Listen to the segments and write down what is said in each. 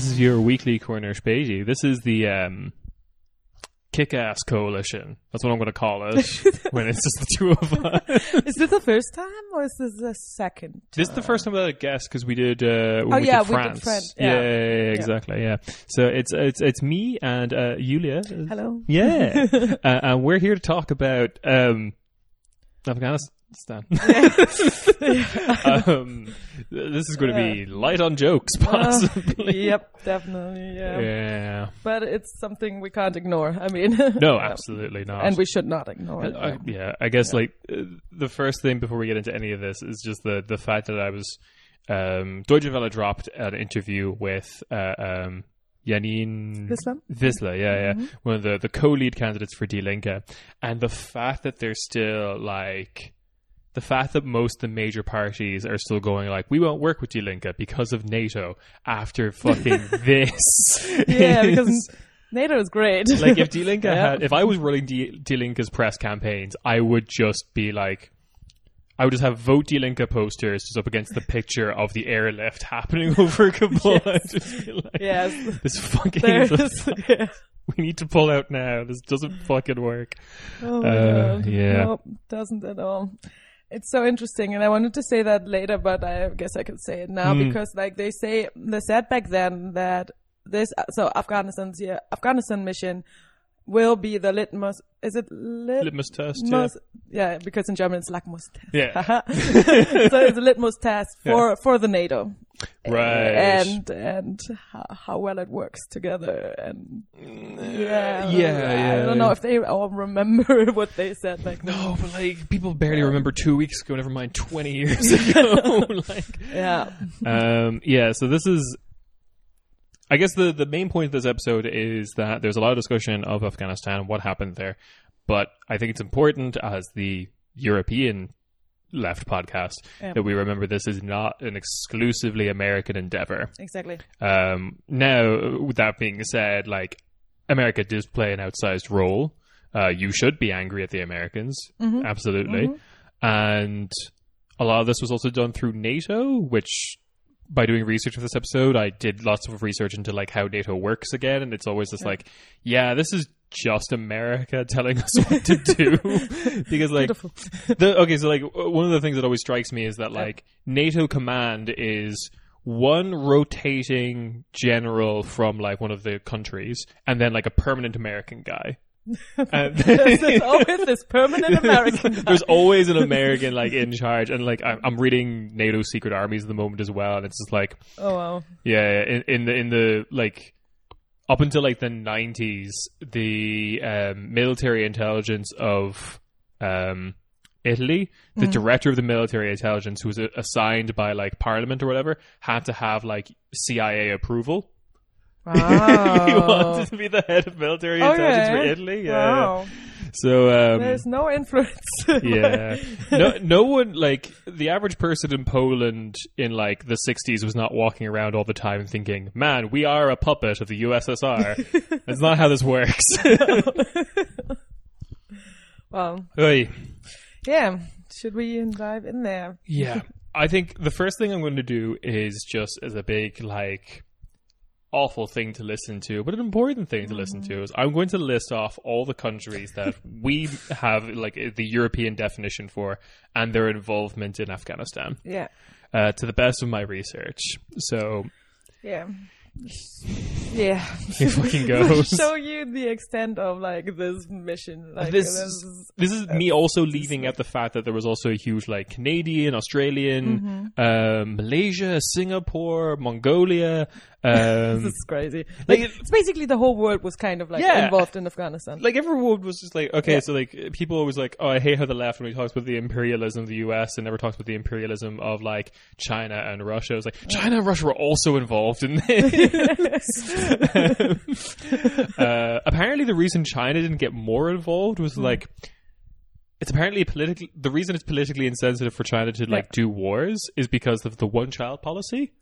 This is your weekly corner Spagey. This is the um, kick-ass coalition. That's what I'm going to call it when it's just the two of us. Is this the first time or is this the second? This is the first time that I guess because we did uh, Oh, we yeah, did we did France. Yeah, yeah. yeah, yeah, exactly. Yeah. So it's it's it's me and uh, Yulia. Hello. Yeah, uh, and we're here to talk about um, Afghanistan. um, this is going to be light on jokes, possibly. Yep, definitely. Yeah. yeah. But it's something we can't ignore. I mean, No, absolutely not. and we should not ignore it. I, yeah, I guess like uh, the first thing before we get into any of this is just the the fact that I was um, Deutsche Welle dropped an interview with uh, um, Janine Wissler? Wissler, yeah, yeah, one of the the co-lead candidates for Die Linke, and the fact that they're still like. The fact that most of the major parties are still going like we won't work with Linke because of NATO after fucking this. yeah, is- because NATO is great. like if Die Linke Yeah. had, if I was running Linke's press campaigns, I would just be like, I would just have vote Die Linke posters just up against the picture of the airlift happening over Kabul. I'd just be like, yes, this fucking, is. yeah. we need to pull out now. This doesn't fucking work. Oh Uh, yeah. No, doesn't at all. It's so interesting, and I wanted to say that later, but I guess I could say it now Mm. because, like they say, they said back then that this so Afghanistan's yeah, Afghanistan mission will be the litmus. Is it lit- Litmus test. Yeah. Yeah, because in German it's Lackmus test. Yeah. so it's a litmus test for for the NATO, Right. and and how, how well it works together, and yeah, yeah, I don't know if they all remember what they said Like. No, but like people barely remember two weeks ago. Never mind twenty years ago. like, Yeah, um, yeah, so this is. I guess the, the main point of this episode is that there's a lot of discussion of Afghanistan, and what happened there. But I think it's important as the European left podcast Yeah. that we remember this is not an exclusively American endeavor. exactly. Um, now, with that being said, like America does play an outsized role. Uh, you should be angry at the Americans, absolutely. And a lot of this was also done through NATO, which by doing research for this episode, I did lots of research into like how NATO works again, and it's always just like, yeah, this is just America telling us what to do. Because like the, okay, so like one of the things that always strikes me is that like NATO command is one rotating general from like one of the countries, and then like a permanent American guy. And There's always this permanent American. guy. there's always an American like in charge, and like I'm, I'm reading NATO secret armies at the moment as well, and it's just like Oh wow. yeah, in, in the in the like up until like the nineties, the um, military intelligence of um, Italy, the director of the military intelligence, who was uh, assigned by like Parliament or whatever, had to have like CIA approval. He wanted to be the head of military intelligence for Italy. Yeah. Wow. So um, There's no influence. yeah. No, no one like the average person in Poland in like the '60s was not walking around all the time thinking, "Man, we are a puppet of the USSR." That's not how this works. well, Oy. yeah. Should we dive in there? yeah, I think the first thing I'm going to do is just as a big like awful thing to listen to, but an important thing to listen to is I'm going to list off all the countries that we have like the European definition for and their involvement in Afghanistan. Yeah. uh, to the best of my research. So Yeah. Yeah. here fucking goes. Show you the extent of like this mission. Like this this is, this is me also leaving at the fact that there was also a huge like Canadian, Australian, um, Malaysia, Singapore, Mongolia. Um, this is crazy. like, Like, it's basically the whole world was kind of like Yeah. involved in Afghanistan. like everyone was just like, okay, Yeah. so like people always like, oh, I hate how the left when he talks about the imperialism of the U.S. and never talks about the imperialism of like China and Russia. It's like China and Russia were also involved in this. Um, uh, apparently, the reason China didn't get more involved was like. It's apparently politically the reason it's politically insensitive for China to like do wars is because of the one child policy.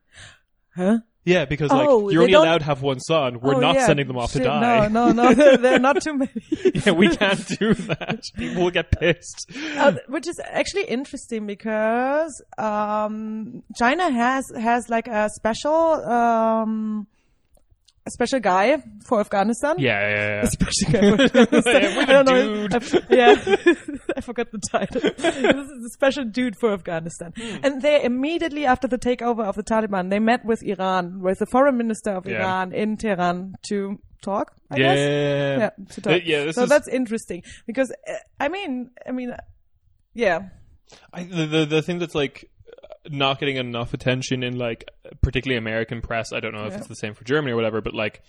Huh? Yeah, because like Oh, you're they only don't- allowed to have one son. We're Oh, not yeah. sending them off Shit, to die. No, no, no. There are not too many. yeah, we can't do that. People will get pissed. Uh, which is actually interesting because um, China has has like a special um, a special guy for Afghanistan. Yeah, yeah, yeah. A special guy for Afghanistan. Yeah, I don't know. I- yeah, I forgot the title. this is a special dude for Afghanistan. Hmm. And they immediately after the takeover of the Taliban, they met with Iran, with the foreign minister of Yeah. Iran in Tehran to talk. I yeah, guess. yeah, Yeah, to talk. Uh, yeah, so is- that's interesting because uh, I mean, I mean, uh, yeah, I, the, the the thing that's like not getting enough attention in like particularly American press. I don't know if Yeah. it's the same for Germany or whatever, but like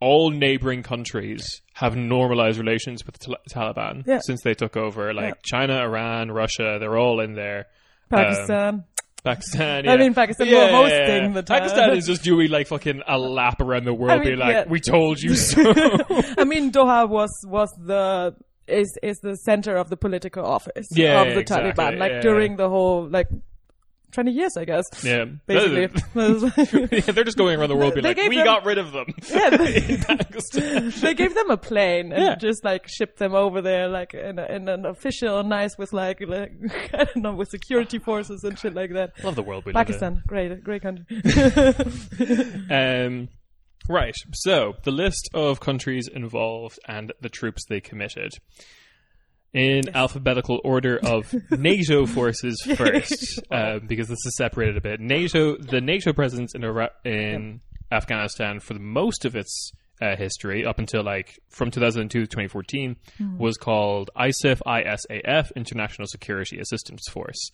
all neighboring countries have normalized relations with the Tal- Taliban Yeah. since they took over. Like Yeah. China, Iran, Russia, they're all in there. Pakistan. Um, Pakistan. I mean, Pakistan Yeah, were yeah, hosting yeah. the Taliban. Pakistan is just doing like fucking a lap around the world, I mean, being like, yeah. "We told you so." I mean, Doha was was the is is the center of the political office Yeah, of the exactly, Taliban. Like yeah. during the whole like twenty years, I guess. yeah, Basically, Yeah, they're just going around the world being They like, "We them- got rid of them." Yeah, they- they gave them a plane and Yeah. just like shipped them over there, like in, a, in an official, nice with like, like I don't know, with security forces and shit like that. Love the world we. Pakistan, great, great country. Um, right. So the list of countries involved and the troops they committed. In alphabetical order of NATO forces first, um, because this is separated a bit. NATO, the NATO presence in Iraq, in Afghanistan for the most of its uh, history, up until like from 2002 to 2014, was called ISAF ISAF International Security Assistance Force.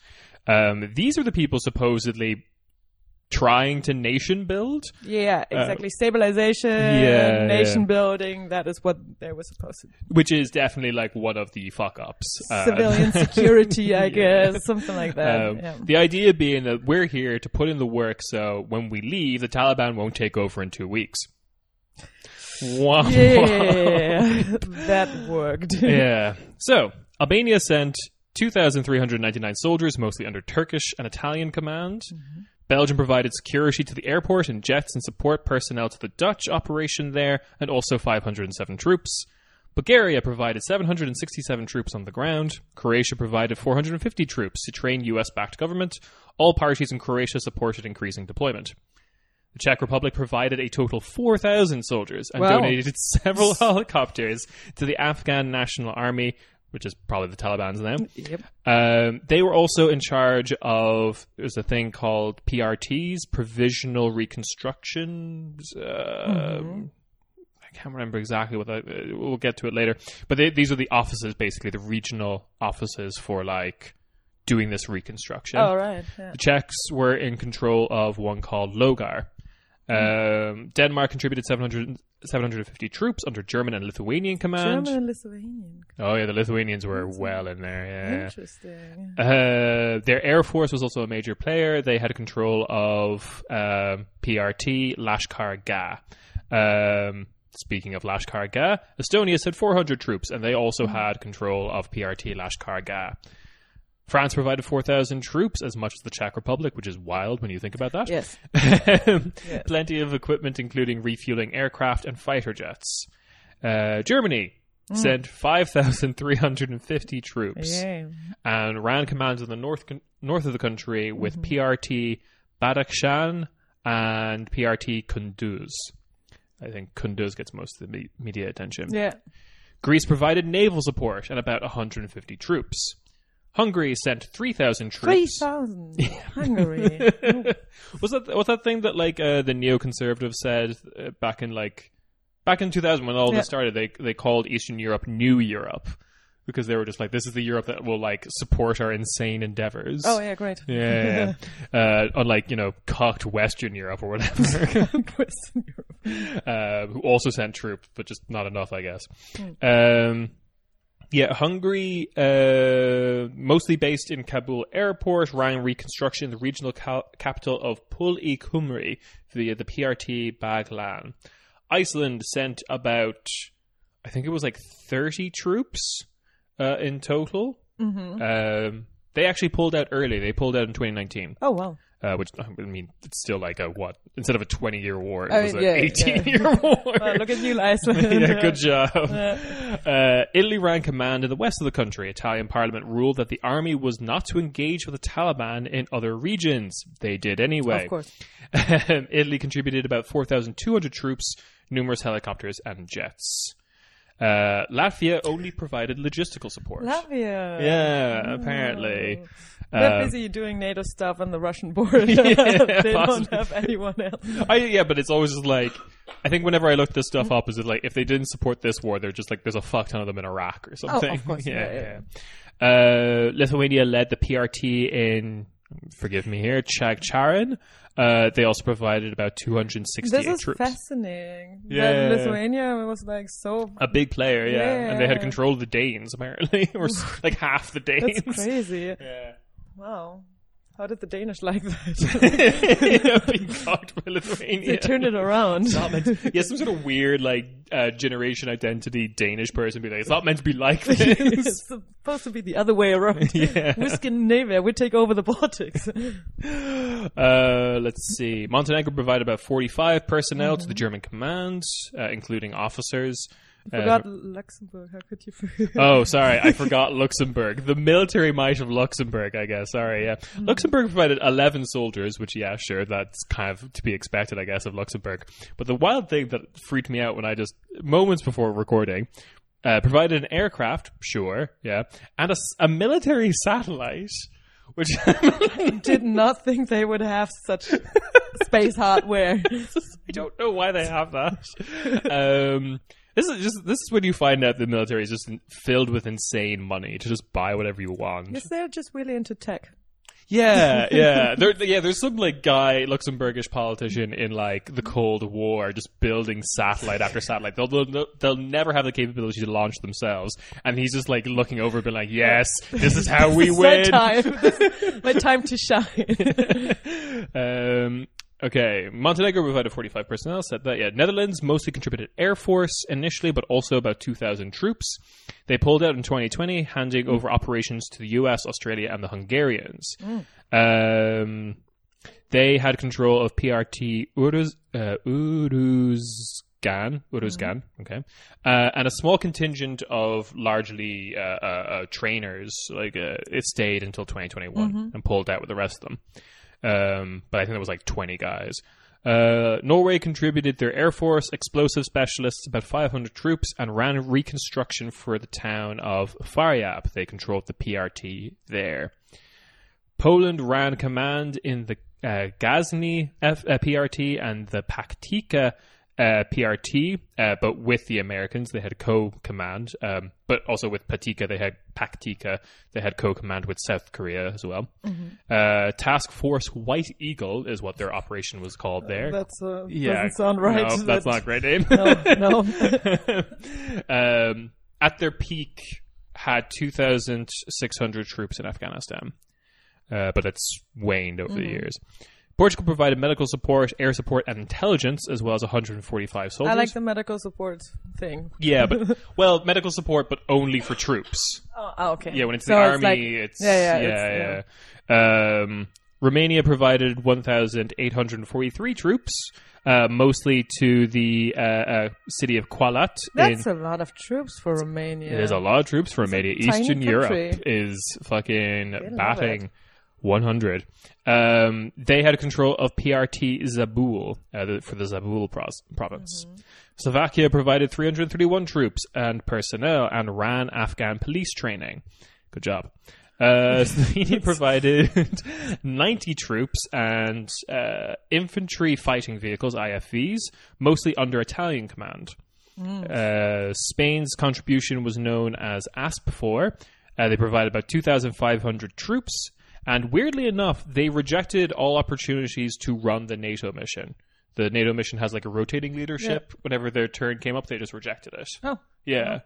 Um, these are the people supposedly trying to nation build. yeah, exactly. Stabilization, Uh, yeah, nation yeah. building. That is what they were supposed to do. which is definitely like one of the fuck ups. Uh, Civilian security, I guess, something like that. um, yeah. The idea being that we're here to put in the work, so when we leave, the Taliban won't take over in two weeks. Wow. Yeah, that worked. yeah. So Albania sent 2,399 soldiers, mostly under Turkish and Italian command. Belgium provided security to the airport and jets and support personnel to the Dutch operation there, and also 507 troops. Bulgaria provided 767 troops on the ground. Croatia provided 450 troops to train US backed government. All parties in Croatia supported increasing deployment. The Czech Republic provided a total 4,000 soldiers and Wow. donated several helicopters to the Afghan National Army, which is probably the Taliban's now. Yep. Um, they were also in charge of there's a thing called PRTs, provisional reconstruction. Um, I can't remember exactly what that. Uh, we'll get to it later. But they, these are the offices, basically the regional offices for like doing this reconstruction. All right. Yeah. The Czechs were in control of one called Logar. Um, Denmark contributed 700, 750 troops under German and Lithuanian command. German and Lithuanian. Oh yeah, the Lithuanians were well in there. Yeah. Interesting. Uh, their air force was also a major player. They had control of um, PRT Lashkar Gah. Um, speaking of Lashkar Gah, Estonia had 400 troops, and they also had control of PRT Lashkar Gah. France provided 4,000 troops, as much as the Czech Republic, which is wild when you think about that. Yes. Plenty of equipment, including refueling aircraft and fighter jets. Uh, Germany sent 5,350 troops Yeah. and ran commands in the north north of the country with PRT Badakhshan and PRT Kunduz. I think Kunduz gets most of the me- media attention. Yeah. Greece provided naval support and about 150 troops. Hungary sent 3,000 Three troops. thousand. Hungary. was that was that thing that like uh, the neoconservatives said uh, back in like back in 2000 when all Yeah. this started? They they called Eastern Europe New Europe because they were just like this is the Europe that will like support our insane endeavors. oh yeah, great. Yeah, yeah. uh, unlike you know cocked Western Europe or whatever, Western Europe. uh, who also sent troops, but just not enough, I guess. Um, yeah, Hungary, uh, mostly based in Kabul airport, ran reconstruction in the regional ca- capital of Pul-i Kumri via the PRT Baglan. Iceland sent about, I think it was like 30 troops uh, in total. Mm-hmm. Um, they actually pulled out early. They pulled out in 2019 Oh wow. Uh, which I mean, it's still like a what? Instead of a twenty-year war, it I was mean, an yeah, eighteen-year war. Well, look at you, Iceland. yeah, good job. Uh, Italy ran command in the west of the country. Italian parliament ruled that the army was not to engage with the Taliban in other regions. They did anyway. Of course. Italy contributed about 4,200 troops, numerous helicopters, and jets. Uh, Latvia only provided logistical support. Latvia. Yeah, apparently. They're Um, busy doing NATO stuff on the Russian border. Yeah, they don't have anyone else. I, yeah, but it's always just like I think whenever I look this stuff up, is it like if they didn't support this war, they're just like there's a fuck ton of them in Iraq or something. course, yeah, yeah, yeah. Uh, Lithuania led the PRT in, forgive me here, Chaghcharan. Uh, they also provided about 268 This is troops. fascinating. Yeah. Lithuania was like so. a big player, yeah. and they had control of the Danes apparently, or like half the Danes. That's crazy. Yeah. Wow. How did the Danish like that? Being cocked by Lithuania. they turned it around. It's not meant to- yeah, some sort of weird like uh, generation identity Danish person be like, it's not meant to be like this. it's supposed to be the other way around. Yeah. We're Scandinavia. We take over the Baltics. uh, let's see. Montenegro provided about 45 personnel to the German command, uh, including officers. Uh, Forgot Luxembourg. How could you forget? Oh, sorry, I forgot Luxembourg. The military might of Luxembourg, I guess. Sorry, yeah. Luxembourg provided 11 soldiers, which, yeah, sure, that's kind of to be expected, I guess, of Luxembourg. But the wild thing that freaked me out when I just, moments before recording, uh, provided an aircraft, sure, yeah, and a military satellite, which I Did not think they would have such space hardware. I don't know why they have that. Um, this is just this is when you find out the military is just filled with insane money to just buy whatever you want. Yes, they're just really into tech. Yeah, yeah, there, yeah. There's some like guy Luxembourgish politician in like the Cold War, just building satellite after satellite. They'll they'll, they'll never have the capability to launch themselves, and he's just like looking over, being like, "Yes, this is how we It's win." My time. My time to shine. um, okay, Montenegro provided 45 personnel. Said that. Yeah, Netherlands mostly contributed air force initially, but also about 2,000 troops. They pulled out in 2020, handing over operations to the U.S., Australia, and the Hungarians. Um, they had control of PRT Uruz, uh, Uruzgan, Uruzgan, okay, uh, and a small contingent of largely uh, uh, uh, trainers. Like uh, it stayed until 2021 and pulled out with the rest of them. Um, but I think it was like 20 guys. Uh, Norway contributed their air force, explosive specialists, about 500 troops, and ran reconstruction for the town of Faryab. They controlled the PRT there. Poland ran command in the uh, F- uh, PRT and the Paktika uh, PRT, uh, but with the Americans, they had co-command. Um, but also with Patika, they had Paktika, they had co-command with South Korea as well. Uh, Task Force White Eagle is what their operation was called there. That's uh, yeah, doesn't sound right. No, that's not a great name. No, no. um, at their peak, had 2,600 troops in Afghanistan, uh, but it's waned over Mm-hmm. the years. Portugal provided medical support, air support, and intelligence, as well as 145 soldiers. I like the medical support thing. yeah, but well, medical support, but only for troops. Oh, oh, okay. Yeah, when it's So the it's army, like- it's yeah, yeah, yeah, it's, yeah. Um, Romania provided 1,843 troops, uh, mostly to the uh, uh, city of Qalat. That's in, a lot of troops for Romania. There's a lot of troops for Romania. Eastern Europe is fucking batting 100. Um, they had control of PRT Zabul uh, for the Zabul province. Mm-hmm. Slovakia provided 331 troops and personnel and ran Afghan police training. Good job. Uh, Slovenia provided 90 troops and uh, infantry fighting vehicles, IFVs, mostly under Italian command. Uh, Spain's contribution was known as ASPFOR. Uh, they provided about 2,500 troops, and weirdly enough, they rejected all opportunities to run the NATO mission. The NATO mission has like a rotating leadership. Whenever their turn came up, they just rejected it. Oh, Yeah.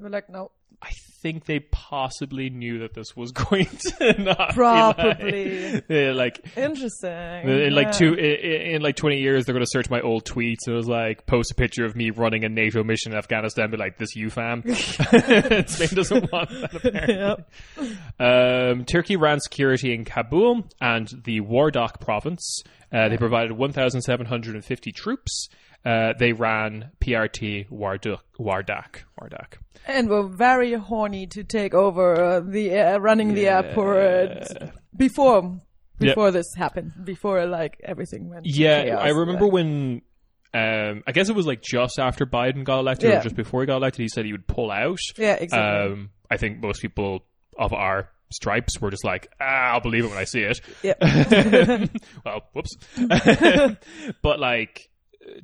We're like no, I think they possibly knew that this was going to not Probably. be like, like interesting. in like Yeah. two in, in like 20 years they're going to search my old tweets and it was like post a picture of me running a nato mission in afghanistan be like this you fam spain doesn't want that apparently Yep. um, turkey ran security in kabul and the wardak province uh, they provided 1750 troops uh, they ran prt wardak wardak wardak And we're very horny to take over uh, the uh, running the airport before Yep. before this happened. Before like everything went. Yeah. I remember Like, when um, I guess it was like just after Biden got elected Yeah. or just before he got elected, he said he would pull out. Yeah, exactly. Um, I think most people of our stripes were just like, ah, I'll believe it when I see it. yeah. well, whoops. but like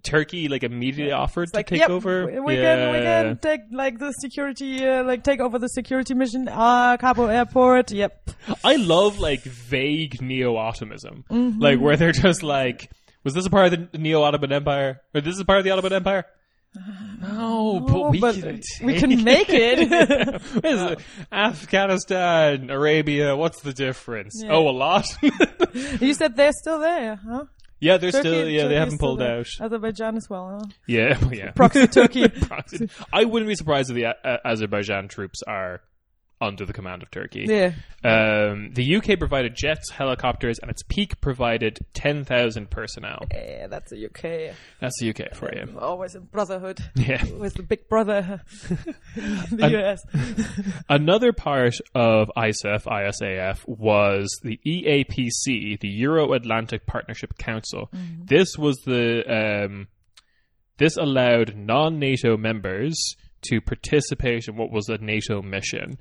Turkey, like immediately offered to like, take yep, over. We, we yeah. can we can take like the security, uh, like take over the security mission. Ah, Kabul Airport. Yep. I love like vague neo-Ottomanism, Mm-hmm. like where they're just like, was this a part of the neo-Ottoman Empire, or this is a part of the Ottoman Empire? No, but Oh, we but can. we can make it. It? Afghanistan, Arabia. What's the difference? Yeah. Oh, a lot. you said they're still there, huh? Yeah, they're Turkey, still. Yeah, Turkey they is haven't still pulled there. out. Azerbaijan as well, huh? Yeah, well, yeah. Proxy Turkey. Proxy. I wouldn't be surprised if the uh, Azerbaijan troops are under the command of Turkey. Yeah. Um, the UK provided jets, helicopters, and its peak provided 10,000 personnel. Yeah, that's the UK. That's the UK for you. Always in brotherhood Yeah. with the big brother, the US. Another part of ISAF, ISAF, was the EAPC, the Euro Atlantic Partnership Council. This was the um, this allowed non-NATO members to participate in what was a NATO mission.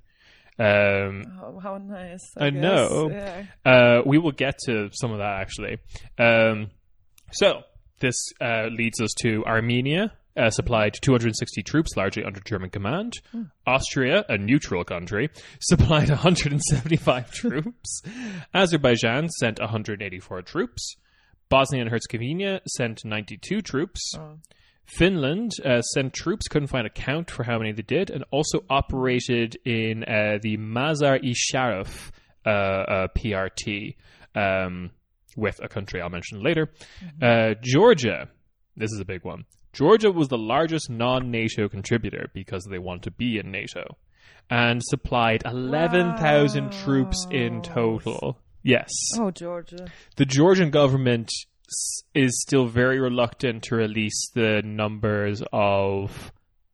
Um, Oh, how nice! I guess. know. Yeah. Uh, we will get to some of that actually. Um, so this uh, leads us to Armenia. Uh, supplied 260 troops, largely under German command. Austria, a neutral country, supplied 175 troops. Azerbaijan sent 184 troops. Bosnia and Herzegovina sent 92 troops. Finland uh, sent troops, couldn't find a count for how many they did, and also operated in uh, the Mazar i Sharif uh, uh, PRT um, with a country I'll mention later. Uh, Georgia, this is a big one. Georgia was the largest non NATO contributor because they want to be in NATO and supplied 11,000 troops in total. Yes Oh, Georgia. the Georgian government is still very reluctant to release the numbers of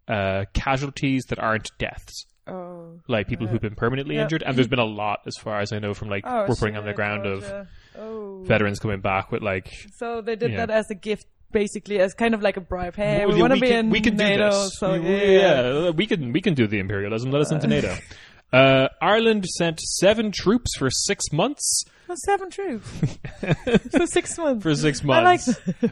uh, casualties that aren't deaths, Oh. like people who've been permanently Yeah. injured. And there's been a lot, as far as I know, from like Oh, reporting on the ground of Oh. veterans coming back with like, So they did that as a gift, basically, as kind of like a bribe. Hey, "Well, we want to be can, in we can NATO, do this. so We- yeah. yeah, we can we can do the imperialism. Let us into NATO. Uh, Ireland sent seven troops for six months. Seven troops for six months. For six months,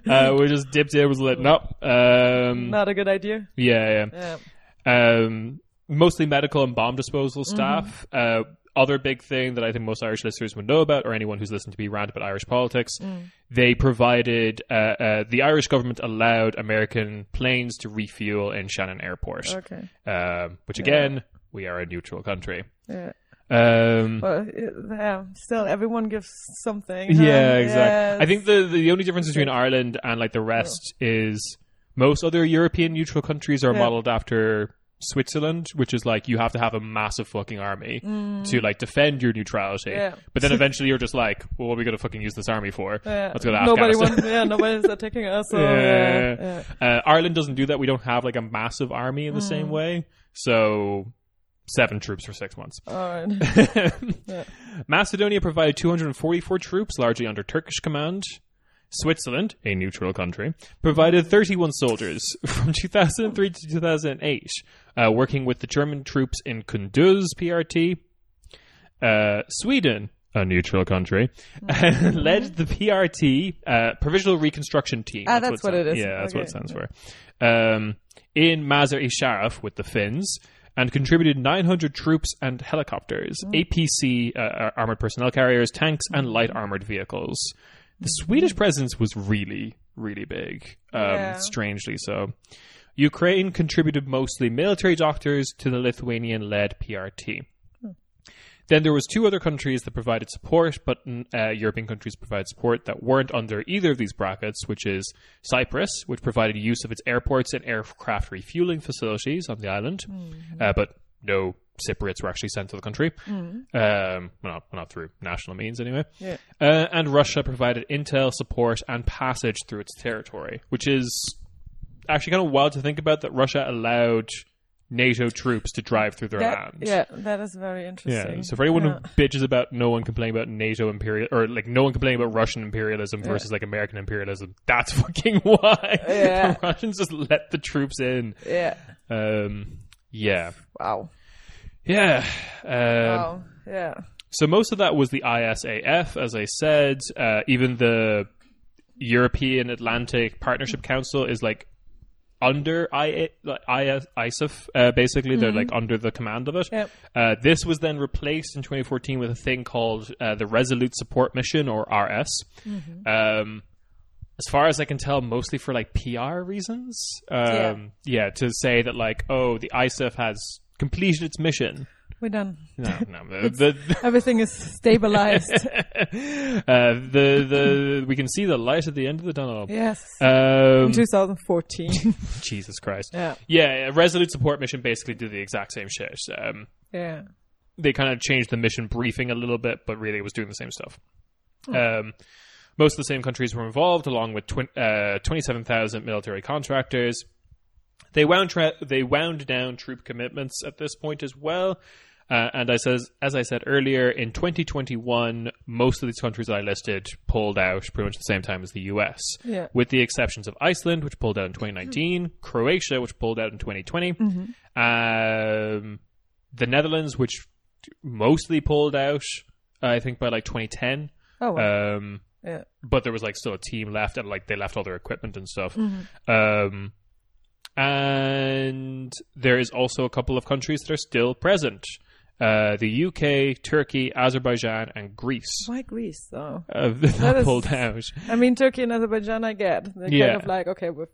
uh, we just dipped in. Was lit up. Um, Not a good idea. yeah, yeah. Yeah. um, mostly medical and bomb disposal staff. Uh, other big thing that I think most Irish listeners would know about, or anyone who's listened to me rant about Irish politics, they provided uh, uh, the Irish government allowed American planes to refuel in Shannon Airport, Okay. um, which again we are a neutral country. Yeah. Um, But yeah, still, everyone gives something. huh? yeah, exactly. I think the the only difference between Ireland and like the rest is most other European neutral countries are Yeah. modeled after Switzerland, which is like you have to have a massive fucking army to like defend your neutrality. Mm. Yeah. But then eventually you're just like, well, what are we gonna fucking use this army for? Yeah. Let's go to Nobody Afghanistan. wants. Yeah, nobody's attacking us. So, Yeah. yeah. yeah. Uh, Ireland doesn't do that. We don't have like a massive army in the Mm. same way. So seven troops for six months. Right. Yeah. Macedonia provided 244 troops, largely under Turkish command. Switzerland, a neutral country, provided 31 soldiers from 2003 to 2008, uh, working with the German troops in Kunduz PRT. Uh, Sweden, a neutral country, led the PRT, uh, Provisional Reconstruction Team. Ah, that's what sta- it is. Yeah, that's what it Okay. stands for. Um, in Mazar-e Sharif with the Finns, and contributed 900 troops and helicopters, Mm. APC uh, armored personnel carriers, tanks, and light armored vehicles. The Swedish presence was really, really big. Um, Yeah. Strangely so. Ukraine contributed mostly military doctors to the Lithuanian-led PRT. Then there was two other countries that provided support, but mm, uh, European countries provided support that weren't under either of these brackets, which is Cyprus, which provided use of its airports and aircraft refueling facilities on the island, uh, but no Cypriots were actually sent to the country. Um, well, not, not through national means anyway. Yeah. Uh, and Russia provided intel support and passage through its territory, which is actually kind of wild to think about that Russia allowed NATO troops to drive through their That, land. yeah, that is very interesting. Yeah. So for anyone Yeah. who bitches about no one complaining about NATO imperial or like no one complaining about Russian imperialism versus like American imperialism, that's fucking why Yeah. the Russians just let the troops in. yeah. Um, yeah, Wow. yeah. Um, Wow. Yeah. So most of that was the ISAF, as I said. Uh, even the European Atlantic Partnership Council is like under I, I, ISAF. Uh, basically, they're like under the command of it. Yep. Uh, this was then replaced in 2014 with a thing called uh, the Resolute Support Mission, or RS. Um, as far as I can tell, mostly for like PR reasons. Um, yeah. to say that like, oh, the ISAF has completed its mission. We're done. No, no, the, Everything is stabilized. uh, the the we can see the light at the end of the tunnel. yes. Um, In 2014. Jesus Christ. yeah. Yeah, a Resolute Support Mission basically did the exact same shit. Um, Yeah. they kind of changed the mission briefing a little bit, but really it was doing the same stuff. Hmm. Um, most of the same countries were involved, along with tw- uh, 27,000 military contractors. They wound tra- they wound down troop commitments at this point as well. Uh, and I says, as I said earlier, in 2021, most of these countries that I listed pulled out pretty much the same time as the US, Yeah. with the exceptions of Iceland, which pulled out in 2019, Croatia, which pulled out in 2020, um, the Netherlands, which mostly pulled out, I think by like 2010. Oh, wow. Um, yeah. but there was like still a team left, and like they left all their equipment and stuff. Mm-hmm. Um, and there is also a couple of countries that are still present: uh, the UK, Turkey, Azerbaijan, and Greece. Why Greece, though? Uh, that is- pulled out. I mean, Turkey and Azerbaijan, I get. They're Yeah. kind of like, okay, we're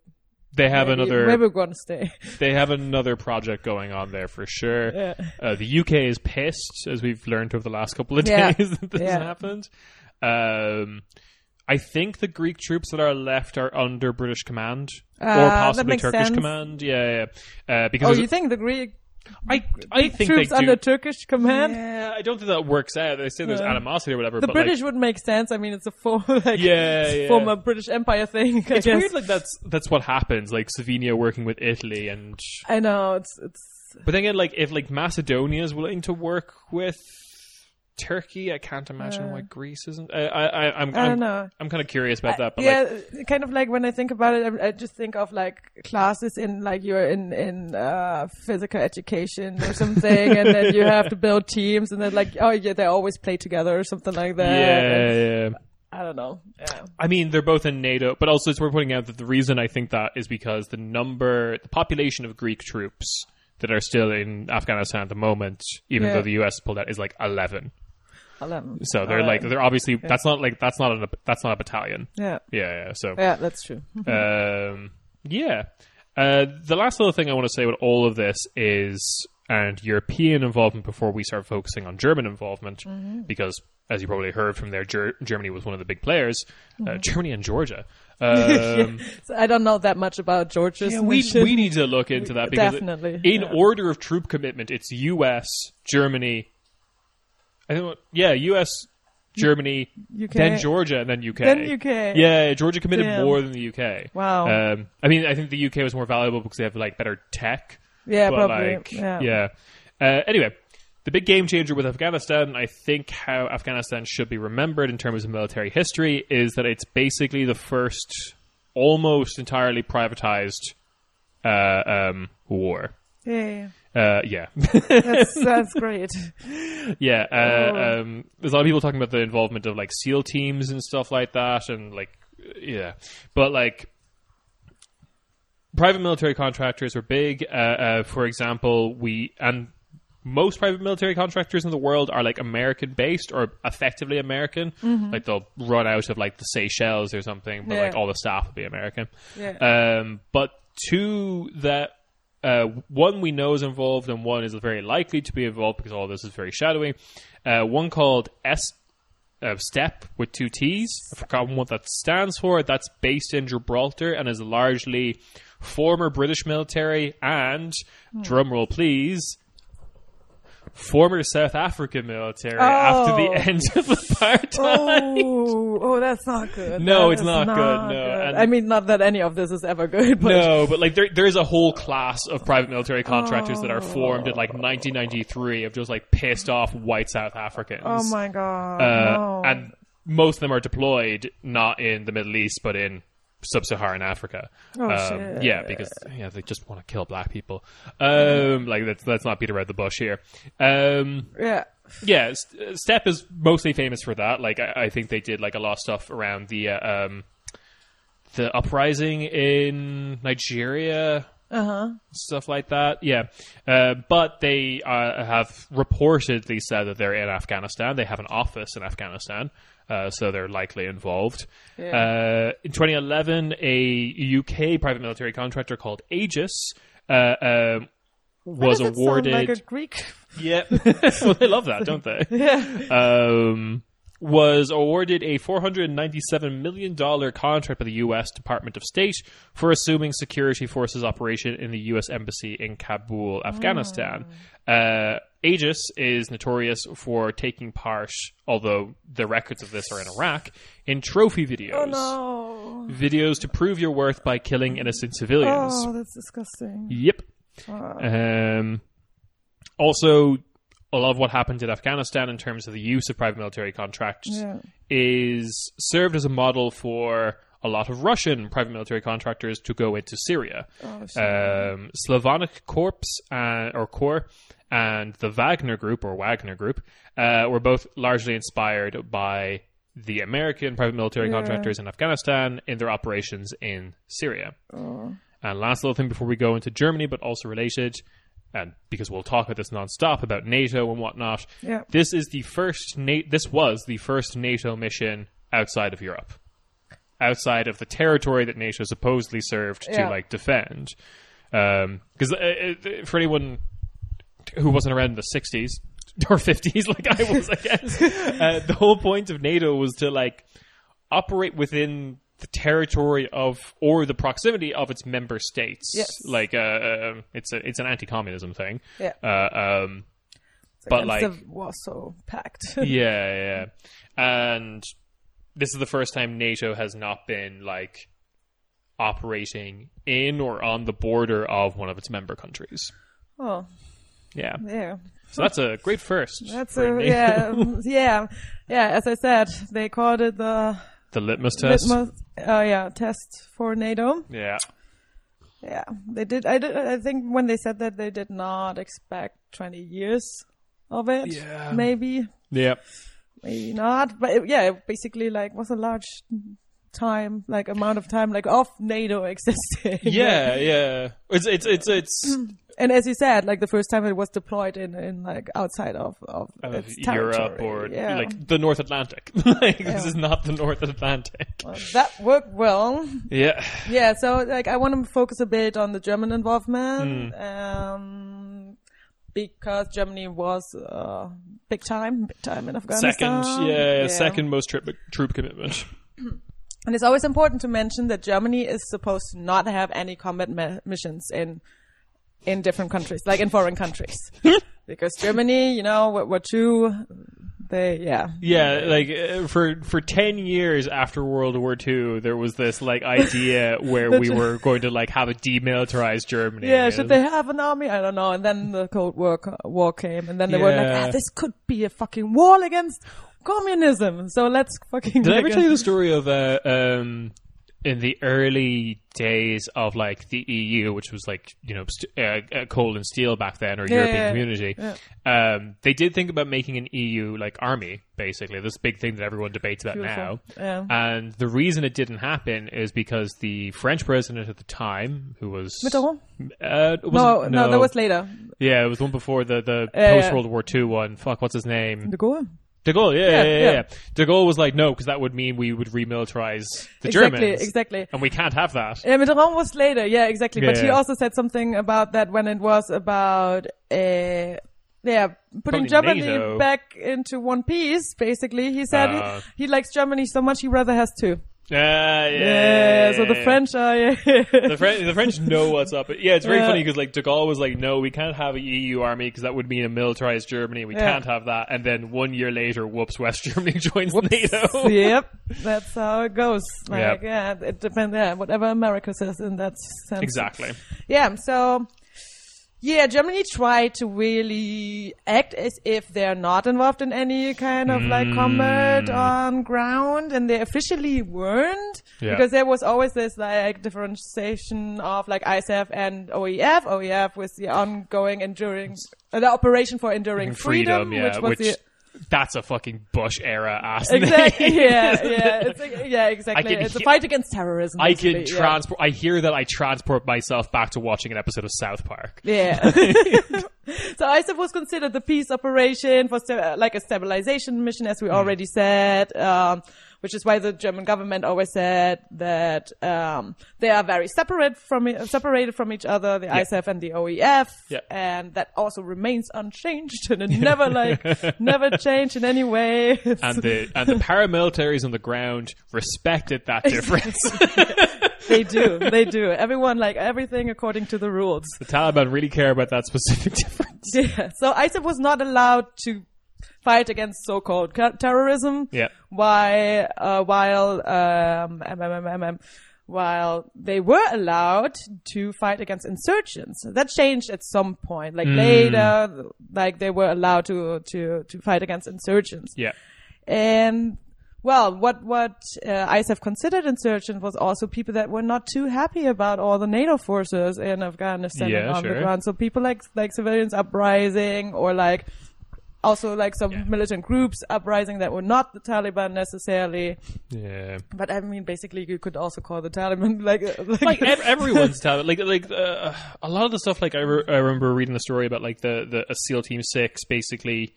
They have maybe, another. Maybe we're going to stay. They have another project going on there for sure. Yeah. Uh, the UK is pissed, as we've learned over the last couple of Yeah. days that this Yeah. happened. Um, I think the Greek troops that are left are under British command Ah, or possibly Turkish sense. command. Yeah, yeah. Uh, because Oh, you think the Greek I I think troops they do. under Turkish command? yeah, I don't think that works out. They say there's Yeah. animosity or whatever. The but British like, would make sense. I mean, it's a former, like, Yeah, yeah. former British Empire thing. I it's guess. weird. Like that's that's what happens. Like Slovenia working with Italy, and I know it's it's but then again, like if like Macedonia is willing to work with Turkey, I can't imagine why Greece isn't. I I, I I'm I know. I'm kind of curious about that. But yeah, like, kind of like when I think about it, I, I just think of like classes in like you're in in uh, physical education or something, and then you have to build teams, and then like oh yeah, they always play together or something like that. yeah, yeah. I don't know. Yeah, I mean, they're both in NATO, but also it's worth pointing out that the reason I think that is because the number, the population of Greek troops that are still in Afghanistan at the moment, even Yeah. though the US pulled out, is like eleven. Eleven. So they're like they're obviously that's not like that's not a that's not a battalion. yeah, Yeah, yeah. So yeah, that's true. um, yeah. Uh, the last little thing I want to say about all of this is, and European involvement before we start focusing on German involvement, because as you probably heard from there, Ger- Germany was one of the big players. Uh, Germany and Georgia. Um, So I don't know that much about Georgia's yeah, we mission. we need to look into that because it- Definitely, in yeah. order of troop commitment, it's U.S., Germany. I think yeah, U.S., Germany, UK. then Georgia, and then UK. Then UK. Yeah, Georgia committed Damn. more than the UK. Wow. Um, I mean, I think the UK was more valuable because they have like better tech. yeah, but probably. like, yeah. yeah. Uh, anyway, the big game changer with Afghanistan, I think how Afghanistan should be remembered in terms of military history is that it's basically the first almost entirely privatized uh, um, war. yeah, Uh, yeah, that's that's great. yeah. Uh, Oh. um, there's a lot of people talking about the involvement of like SEAL teams and stuff like that, and like, yeah, but like. Private military contractors are big. Uh, uh, for example, we and most private military contractors in the world are like American based or effectively American. Like they'll run out of like the Seychelles or something, but Yeah. like all the staff will be American. Yeah. Um, but to that uh, one we know is involved and one is very likely to be involved because all this is very shadowy. Uh, one called S uh, STTEP with two T's. I've forgotten what that stands for. That's based in Gibraltar and is largely former British military and, drumroll please, former South African military after Oh. the end of apartheid. Oh, oh, that's not good. No, That it's is not good, no, and- I mean, not that any of this is ever good, but No, but like there, there is a whole class of private military contractors that are formed in like 1993 of just like pissed off white South Africans. oh my god, Uh, no. and most of them are deployed not in the Middle East but in sub-Saharan Africa. Oh, um, shit. Yeah, because yeah, they just want to kill black people. Um, like let's let's not beat around the bush here. Um, yeah, yeah, S- STTEP is mostly famous for that. Like I, I think they did like a lot of stuff around the uh, um, the uprising in Nigeria. uh-huh. Stuff like that, yeah. Uh, but they uh, have reportedly said that they're in Afghanistan. They have an office in Afghanistan, uh, so they're likely involved. Uh, in 2011, a UK private military contractor called Aegis uh, um was Does it sound awarded. like a Greek. Yeah. well, they love that, don't they? Um, was awarded a $497 million contract by the U.S. Department of State for assuming security forces operation in the U.S. Embassy in Kabul, Afghanistan. Uh, Aegis is notorious for taking part, although the records of this are in Iraq, in trophy videos. Oh no. Videos to prove your worth by killing innocent civilians. Oh, that's disgusting. Yep. Um, also, a lot of what happened in Afghanistan in terms of the use of private military contracts Yeah. is served as a model for a lot of Russian private military contractors to go into Syria. Oh. Um, Slavonic Corps uh, or Corps and the Wagner Group or Wagner Group uh, were both largely inspired by the American private military Yeah. contractors in Afghanistan in their operations in Syria. Oh. And last little thing before we go into Germany, but also related, and because we'll talk about this nonstop about NATO and whatnot. Yeah. This is the first. Na- this was the first NATO mission outside of Europe, outside of the territory that NATO supposedly served to Yeah. like defend. Because uh, uh, for anyone who wasn't around in the '60s or '50s, like I was, I guess, uh, the whole point of NATO was to like operate within the territory of or the proximity of its member states. Yes. Like uh, uh, it's a it's an anti-communism thing. Yeah. Uh, um, but like the Warsaw Pact. yeah, yeah, and this is the first time NATO has not been like operating in or on the border of one of its member countries. oh, Yeah, yeah. so that's a great first. That's a yeah, yeah, yeah. As I said, they called it the the litmus test. litmus, uh, yeah, test for NATO. Yeah, Yeah, they did. I did. I think when they said that, they did not expect twenty years of it. Yeah. maybe, yeah. maybe not. But it, yeah, it basically like was a large time, like amount of time, like of NATO existing. Yeah, yeah. It's it's it's it's and as you said, like the first time it was deployed in in like outside of of, Europe or yeah. like the North Atlantic. like this is not the North Atlantic. Well, that worked well. Yeah. Yeah, so like I want to focus a bit on the German involvement, Hmm. um, because Germany was uh, big time, big time in Afghanistan. Second, Afghanistan. yeah, second most troop troop commitment. And it's always important to mention that Germany is supposed to not have any combat ma- missions in in different countries, like in foreign countries, because Germany, you know, were, were true. They, yeah, Yeah, like uh, for for ten years after World War II, there was this like idea where we were going to like have a demilitarized Germany. Yeah, should they have an army? I don't know. And then the Cold War war came, and then they were like, ah, "This could be a fucking war against communism." So let's fucking. Did I ever tell you the story of uh, um, in the early days of like the EU, which was like you know st- uh, uh, coal and steel back then, or Yeah, European yeah, Community? Um, they did think about making an EU like army, basically. This big thing that everyone debates about now. Beautiful. Yeah. And the reason it didn't happen is because the French president at the time, who was Mitterrand? uh, No, wasn't- no, that was later. yeah, it was one before the the Yeah, post. World War II one. Fuck, what's his name? De Gaulle. De Gaulle, yeah, Yeah, yeah, yeah. yeah. De Gaulle was like, no, because that would mean we would remilitarize the Exactly, Germans. exactly. And we can't have that. Yeah, Mitterrand was later. Yeah, exactly. But he also said something about that when it was about, uh, yeah, putting Probably Germany NATO. back into one piece. Basically, he said Uh. he, he likes Germany so much he rather has two. Uh, yeah, Yeah, so the French are. Yeah. the French, the French know what's up. Yeah, it's very Yeah. funny because like De Gaulle was like, "No, we can't have an EU army because that would mean a militarized Germany. We Yeah. can't have that." And then one year later, whoops, West Germany joins NATO. yep, that's how it goes. Like, yeah, it depends. Yeah, whatever America says in that sense. exactly. Yeah, so yeah, Germany tried to really act as if they're not involved in any kind of like combat Mm. on ground, and they officially weren't Yeah. because there was always this like differentiation of like ISAF and OEF. OEF was the ongoing enduring, uh, the operation for enduring freedom, yeah, which was the that's a fucking Bush era ass Exactly. name. Yeah, yeah, it's like, yeah, exactly. It's a fight against terrorism. I basically, can yeah. transport. I hear that I transport myself back to watching an episode of South Park. Yeah. so ISAF was considered the peace operation for sta- like a stabilization mission, as we Hmm. already said. Um, which is why the German government always said that um, they are very separate from separated from each other, the ISAF and the OEF, Yeah. and that also remains unchanged and it never like never changed in any way. And the and the paramilitaries on the ground respected that difference. they do, they do. Everyone like everything according to the rules. the Taliban really care about that specific difference. Yeah. So ISAF was not allowed to fight against so-called ca- terrorism. Yeah. Why, uh, while, um, mm, mm, mm, mm, while they were allowed to fight against insurgents. That changed at some point. Like later, like they were allowed to, to, to fight against insurgents. Yeah. And well, what what uh, ISAF considered insurgents was also people that were not too happy about all the NATO forces in Afghanistan Yeah, and on sure. the ground. So people like like civilians uprising or like also like some militant groups uprising that were not the Taliban necessarily. Yeah. But I mean, basically, you could also call the Taliban like uh, like, like ev- everyone's Taliban. Like like uh, a lot of the stuff. Like I, re- I remember reading the story about like the the a SEAL Team Six basically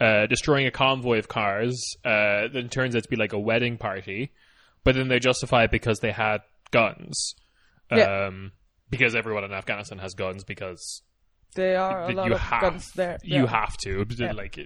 uh, destroying a convoy of cars. Uh, then turns out to be like a wedding party, but then they justify it because they had guns. Yeah. Um, because everyone in Afghanistan has guns because there are a lot of have guns there. you have to Yeah. like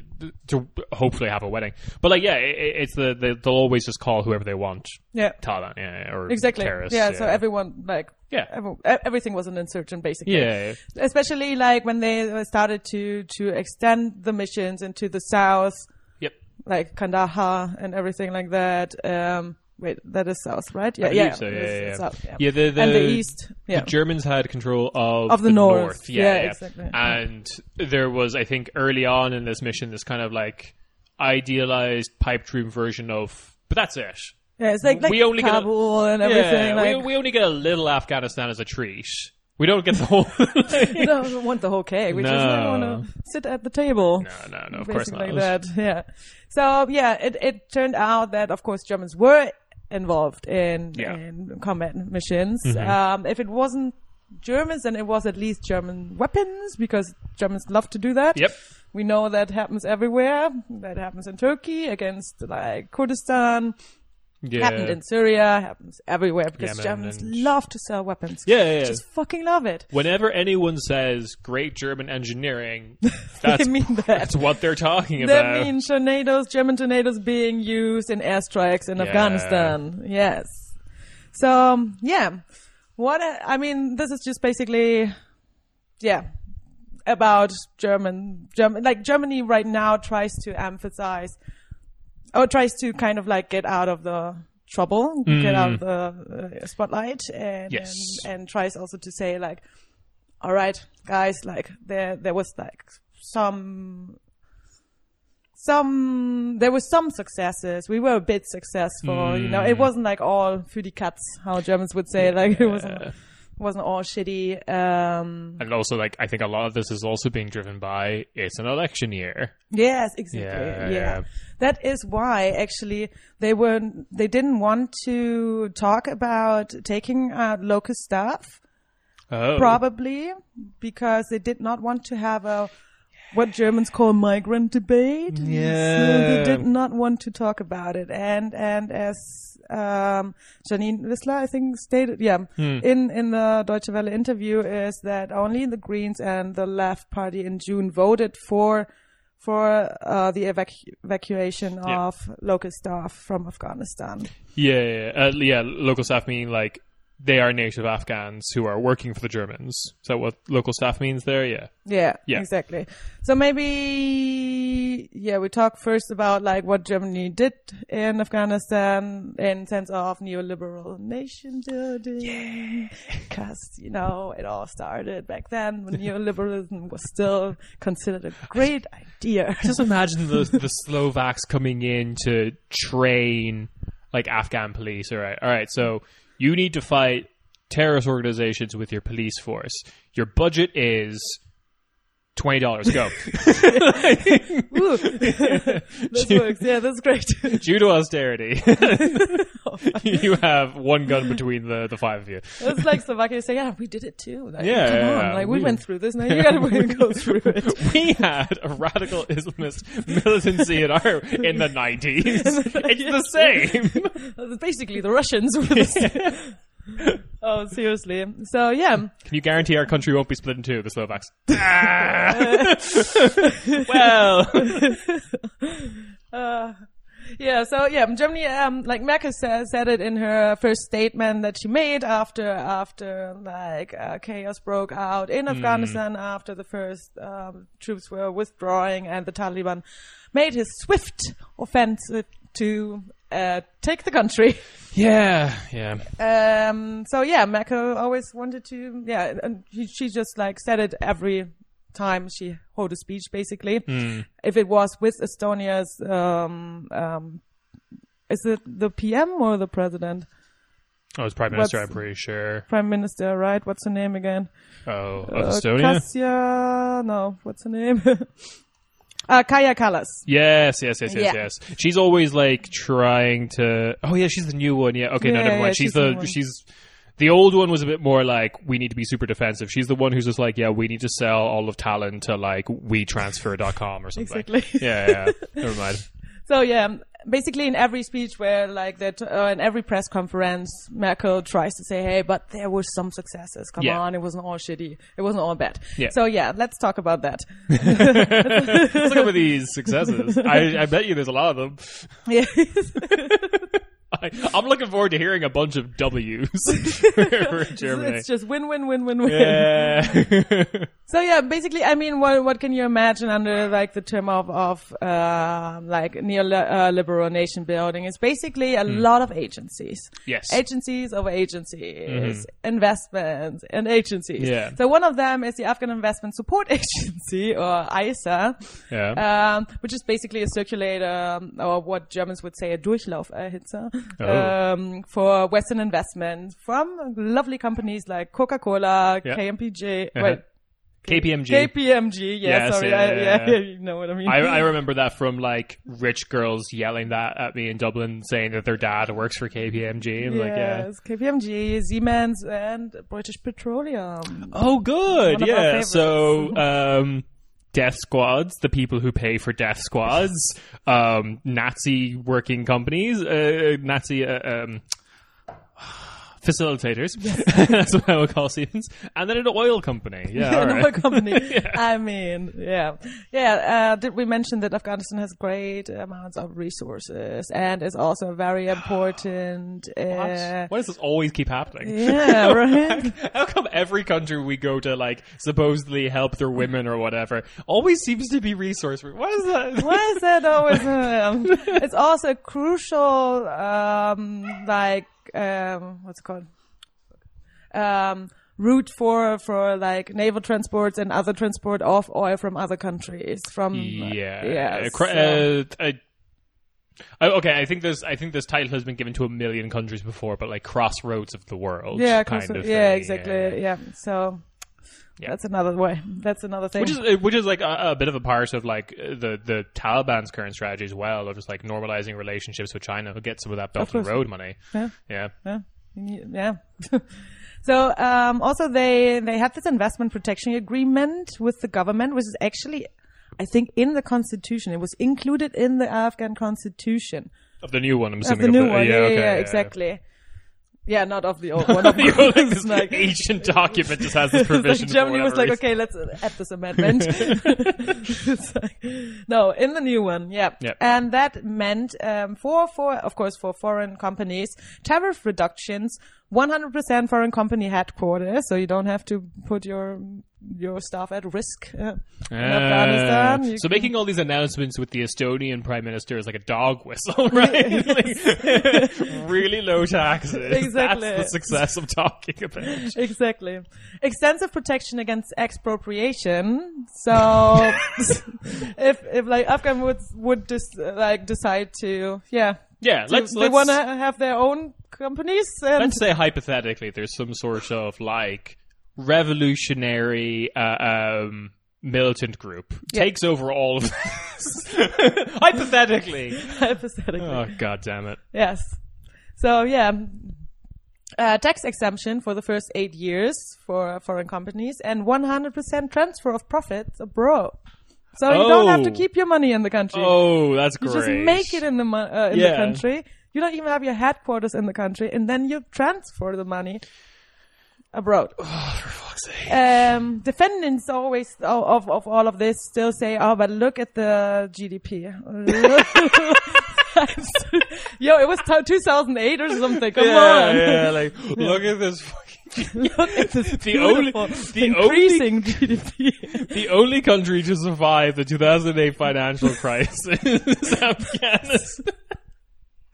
to hopefully have a wedding. But like yeah, it, it's the they, they'll always just call whoever they want yeah. Taliban yeah, or Exactly. terrorists. Yeah, So everyone like Yeah. every- everything was an insurgent basically. yeah. especially like when they started to to extend the missions into the south Yep. like kandahar and everything like that um wait that is south right yeah yeah, so, yeah, yeah, yeah. south, yeah. Yeah, the, the, and the east yeah the Germans had control of, Of the north. Yeah, Yeah, yeah. exactly. And there was, I think, early on in this mission, this kind of like idealized pipe dream version of, but that's it. yeah it's like like We only get a- kabul and everything yeah, like we, we only get a little Afghanistan as a treat. We don't get the whole. you don't want the whole cake we just want to sit at the table no, no, no, of course not. like that. Yeah. So yeah, it it turned out that of course Germans were involved in Yeah. Mm-hmm. in combat missions. Um, if it wasn't Germans, then it was at least German weapons because Germans love to do that. Yep. We know that happens everywhere. That happens in Turkey against like Kurdistan. Yeah. Happened in Syria. Happens everywhere because Yemen Germans and- love to sell weapons. Yeah, yeah, yeah. Just fucking love it. Whenever anyone says "great German engineering," that's mean that. that's what they're talking about. That means tornadoes, German tornadoes being used in airstrikes in Yeah. Afghanistan. Yes. So, um, yeah. What, I I mean, this is just basically, yeah, about German, German, like Germany right now tries to emphasize, or tries to kind of like get out of the trouble, get out of the uh, spotlight and, Yes. and, and tries also to say like, all right, guys, like there, there was like some some there was some successes. We were a bit successful, you know. It wasn't like all für die Katz, how Germans would say. Like it wasn't wasn't all shitty. Um And also, like, I think a lot of this is also being driven by it's an election year. Yes, exactly. Yeah, Yeah, yeah. That is why actually they were they didn't want to talk about taking out local staff Oh, probably because they did not want to have a what Germans call migrant debate. So they did not want to talk about it. And and as um, Janine Wissler, I think, stated, yeah, Hmm. in in the Deutsche Welle interview, is that only the Greens and the Left Party in June voted for for uh, the evac- evacuation of local staff from Afghanistan. Yeah, yeah, yeah. Uh, yeah. Local staff mean like they are native Afghans who are working for the Germans. Is that what local staff means there? Yeah. Yeah, Yeah. exactly. So maybe, yeah, we talk first about like what Germany did in Afghanistan in sense of neoliberal nation building. Because, you know, it all started back then when neoliberalism was still considered a great idea. Just imagine the the Slovaks coming in to train like Afghan police. All right, all right. So you need to fight terrorist organizations with your police force. Your budget is twenty dollars. Go. Ooh. this works. Yeah, that's great. Due to austerity, oh, you have one gun between the the five of you. It's like Slovakia say, yeah, we did it too. Like, Yeah, come yeah, on. Like, we We- went through this. Now you gotta go through it. We had a radical Islamist militancy in our in the nineties. It's the same. Basically the Russians. With this. Oh, seriously. So yeah, Can you guarantee our country won't be split in two? The Slovaks. Well, uh, yeah. So yeah, Germany, um, like Merkel said, said it in her first statement that she made after after like uh, chaos broke out in Afghanistan after the first um, troops were withdrawing and the Taliban made his swift offensive to uh, take the country. yeah, yeah. Um, so yeah, Merkel always wanted to, yeah, and she, she just like said it every time she hold a speech, basically. If it was with Estonia's, um, um, is it the PM or the president? I was prime minister. What's- I'm pretty sure. Prime Minister, right? What's her name again? Oh, of Uh, Estonia. Kasia, no, what's her name? uh, Kaja Kallas. Yes, yes, yes, yes, Yeah. yes. She's always like trying to. Oh yeah, she's the new one. Yeah. Okay, no, Yeah, never yeah, mind. she's she's the the new one. she's the old one was a bit more like we need to be super defensive. She's the one who's just like, yeah, we need to sell all of Tallinn to like WeTransfer.com or something. Exactly. Yeah, yeah. yeah. Never mind. So yeah, basically in every speech where like that, uh, in every press conference, Merkel tries to say, "Hey, but there were some successes. Come Yeah. on, it wasn't all shitty. It wasn't all bad." Yeah. So yeah, let's talk about that. Let's look over these successes. I, I bet you there's a lot of them. yeah. I, I'm looking forward to hearing a bunch of W's for Germany. it's just win, win, win, win, win. Yeah. So yeah, basically, I mean, what what can you imagine under like the term of of uh, like neoliberal nation building? It's basically a lot of agencies, yes. agencies of agencies, investments and agencies. Yeah. So one of them is the Afghan Investment Support Agency or ISA, yeah. um, which is basically a circulator um, or what Germans would say a Durchlauferhitzer Oh. um, for Western investment from lovely companies like Coca-Cola, Yeah. KMPG, Uh-huh. wait, KPMG. KPMG. Yeah, Yes, sorry, yeah, I, yeah, yeah, you know what I mean. I, I remember that from like rich girls yelling that at me in Dublin, saying that their dad works for KPMG. And like, yeah. yes, KPMG, Siemens, and British Petroleum. Oh, good. One Yeah. So, um, death squads, the people who pay for death squads, um, Nazi working companies, uh, Nazi, uh, um, facilitators. That's what I would call Siemens. And then an oil company. Yeah. Another right. company. I mean, yeah, yeah. Uh, did we mention that Afghanistan has great amounts of resources and is also very important? Uh, What? Why does this always keep happening? yeah, right. How come every country we go to, like, supposedly help their women or whatever, always seems to be resource? Why is that? Why is that always? Um, it's also crucial, um, like um, what's it called? Um, route for for like naval transports and other transport of oil from other countries. From Yeah. yeah. Uh, so- uh, uh, oh, okay, I think this. I think this title has been given to a million countries before, but like crossroads of the world, yeah, kind of. yeah, thing, exactly. Yeah. So Yeah. that's another way. That's another thing. Which is which is like a, a bit of a part of like the the Taliban's current strategy as well, of just like normalizing relationships with China, to get some of that Belt and. Road money. yeah. Yeah, Yeah. Yeah. so um, also they they had this investment protection agreement with the government, which is actually, I think, in the constitution. It was included in the Afghan constitution of the new one. I'm assuming. of the of new the, one. Yeah, Yeah, okay, yeah, yeah, exactly. Yeah, not of the old one. Of the old, this like- ancient document just has this like provision. for Germany was like, reason. okay, let's add this amendment. Like- no, in the new one, yeah. Yep. And that meant um, for for of course for foreign companies tariff reductions, 100% foreign company headquarters, so you don't have to put your your staff at risk uh, in Afghanistan. You Ah. So can- making all these announcements with the Estonian prime minister is like a dog whistle, right? Like, really low taxes. Exactly. That's the success I'm talking about. exactly extensive protection against expropriation so if if like afghan would would just uh, like decide to yeah Yeah, to- let's they want to have their own companies and let's say hypothetically there's some sort of like revolutionary uh, um, militant group Yeah. takes over all of this. hypothetically. hypothetically Oh god damn it. yes so yeah uh, tax exemption for the first eight years for foreign companies and 100% transfer of profits abroad so you don't have to Oh. keep your money in the country Oh, that's You great. just make it in the uh, in the country. You don't even have your headquarters in the country, and then you transfer the money abroad. Fuck's sake. Um, defendants always of, of all of this still say, "Oh, but look at the GDP." Yo, it was t- 2008 or something. Come yeah, on, yeah, like look at this fucking look at this The only- the increasing GDP. The only country to survive the 2008 financial crisis is Afghanistan.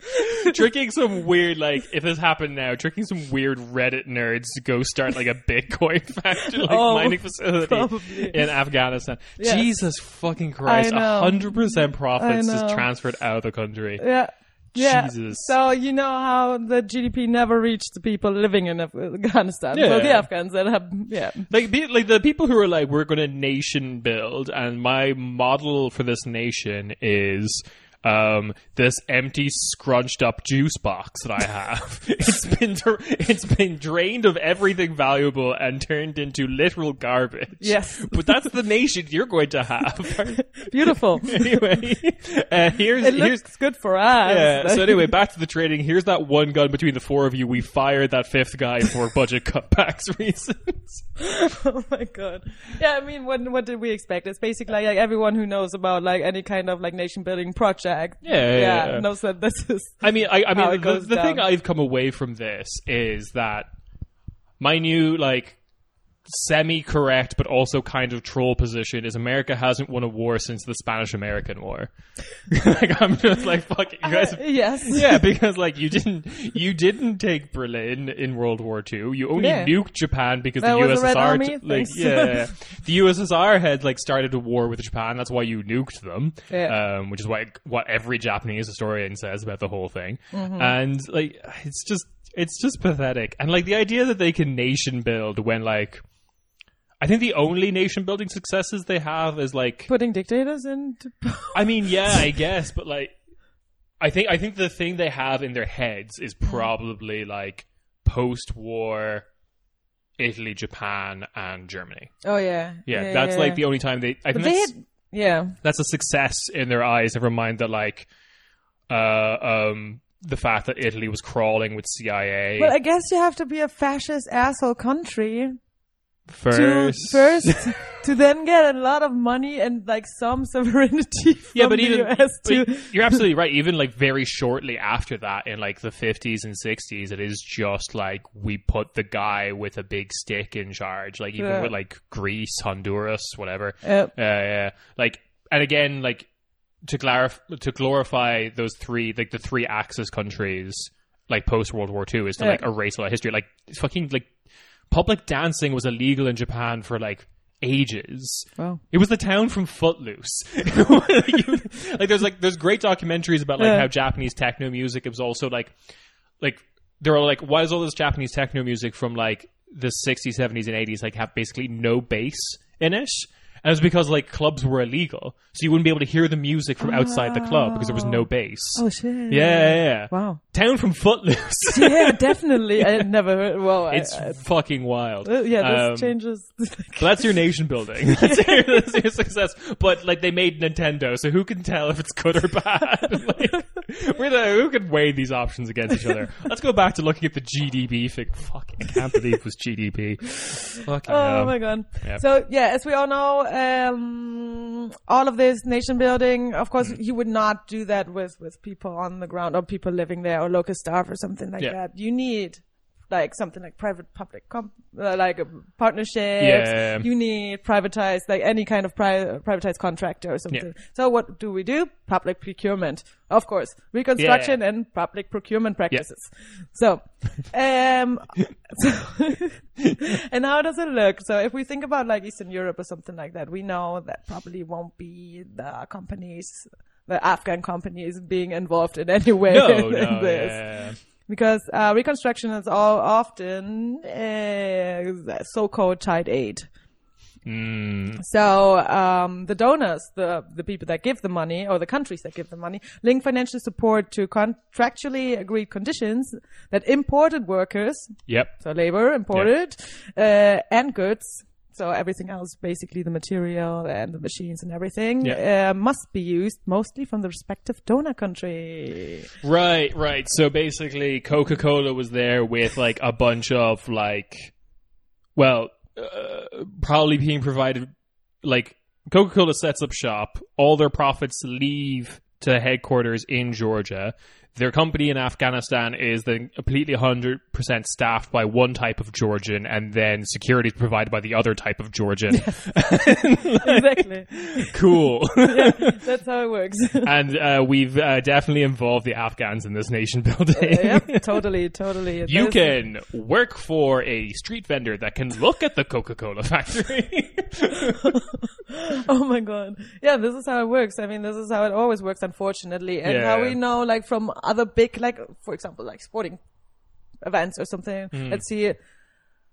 tricking some weird, like, if this happened now, tricking some weird Reddit nerds to go start like a Bitcoin factory, like Oh, mining facility probably. in Afghanistan. Yes. Jesus fucking Christ! Hundred percent profits I just transferred out of the country. Yeah. Yeah. Jesus. So you know how the GDP never reached the people living in Af- Afghanistan. So Yeah. the Afghans that have, yeah. Like, be, like the people who are like, we're going to nation build, and my model for this nation is um, this empty, scrunched up juice box that I have. it's been it's been drained of everything valuable and turned into literal garbage. Yes. but that's the nation you're going to have. Beautiful. anyway, uh, here's it here's. looks good for us. Yeah, so anyway, back to the trading. Here's that one gun between the four of you. We fired that fifth guy for budget cutbacks reasons. oh my god. Yeah, I mean, what what did we expect? It's basically like, everyone who knows about like any kind of like nation building project. Yeah, yeah, yeah. knows that this is. I mean, I, I mean, the, the thing. I've come away from this is that my new like semi-correct but also kind of troll position is America hasn't won a war since the Spanish-American War. like I'm just like fuck it, you guys. Uh, yes. yeah, because like you didn't you didn't take Berlin in World War II. You only Yeah. nuked Japan because That the was the Red USSR like Thanks. yeah, the USSR had like started a war with Japan. That's why you nuked them. Yeah. Um, which is what what every Japanese historian says about the whole thing. Mm-hmm. And like it's just it's just pathetic. And like the idea that they can nation build when like I think the only nation building successes they have is like Putting dictators in. I mean, yeah, I guess, but like, I think I think the thing they have in their heads is probably like post-war Italy, Japan, and Germany. Oh yeah. Yeah, that's like the only time they. I But think they that's, had, yeah. that's a success in their eyes. Never mind that, like, uh, um, the fact that Italy was crawling with CIA Well, I guess you have to be a fascist asshole country first. to first to then get a lot of money and like some sovereignty from yeah, but the even US to you're absolutely right. Even like very shortly after that, in like the 50s and 60s, it is just like we put the guy with a big stick in charge. Like even Yeah. with like Greece, Honduras, whatever. uh, Uh, yeah, like and again, like to clarify, to glorify those three, like the three Axis countries, like post World War II, is to Yeah. like erase all that history. Like fucking like public dancing was illegal in Japan for like ages. well, It was the town from Footloose. Like there's like there's great documentaries about like Yeah. how Japanese techno music. It was also like like there are like why is all this Japanese techno music from like the 60s, 70s, and 80s like have basically no bass in it. And it was because like clubs were illegal, so you wouldn't be able to hear the music from outside the club because there was no bass. Oh shit! yeah, yeah, yeah. Wow. Town from Footloose. Yeah, definitely. I never heard. Well, it's I, fucking wild. uh, yeah, this Um, changes. That's your nation building. That's your, that's your success. But like they made Nintendo, so who can tell if it's good or bad? like, the, who can weigh these options against each other? Let's go back to looking at the GDP figure. Fuck, I can't believe it was GDP. Fucking Oh hell. my god! Yep. So yeah, as we all know, um, all of this nation building. Of course, Mm. you would not do that with with people on the ground or people living there or local staff or something like Yeah. that. You need like something like private public com- uh, like uh, partnerships. Yeah. You need privatized like any kind of pri- privatized contractor or something. Yeah. So what do we do? Public procurement, of course, reconstruction and public procurement practices. So, um, so and how does it look? So if we think about like Eastern Europe or something like that, we know that probably won't be the companies, the Afghan companies being involved in any way No, in no, this. Because uh, reconstruction is all often uh, so-called tied aid. Mm, So um, the donors, the the people that give the money, or the countries that give the money, link financial support to contractually agreed conditions that imported workers, yep. so labor imported, uh, and goods, so everything else, basically the material and the machines and everything, Yeah. uh, must be used mostly from the respective donor country. Right, right. So basically, Coca Cola was there with like a bunch of like, well, uh, probably being provided. Like Coca Cola sets up shop, all their profits leave to headquarters in Georgia. Their company in Afghanistan is then completely 100% staffed by one type of Georgian, and then security is provided by the other type of Georgian. exactly. cool. That's how it works. and uh, we've uh, definitely involved the Afghans in this nation building. yep, totally, totally. You There's- can work for a street vendor that can look at the Coca Cola factory. Oh my god. Yeah, this is how it works. I mean, this is how it always works, unfortunately. And how we know, like, from other big, like, for example, like sporting events or something. Hmm. Let's see.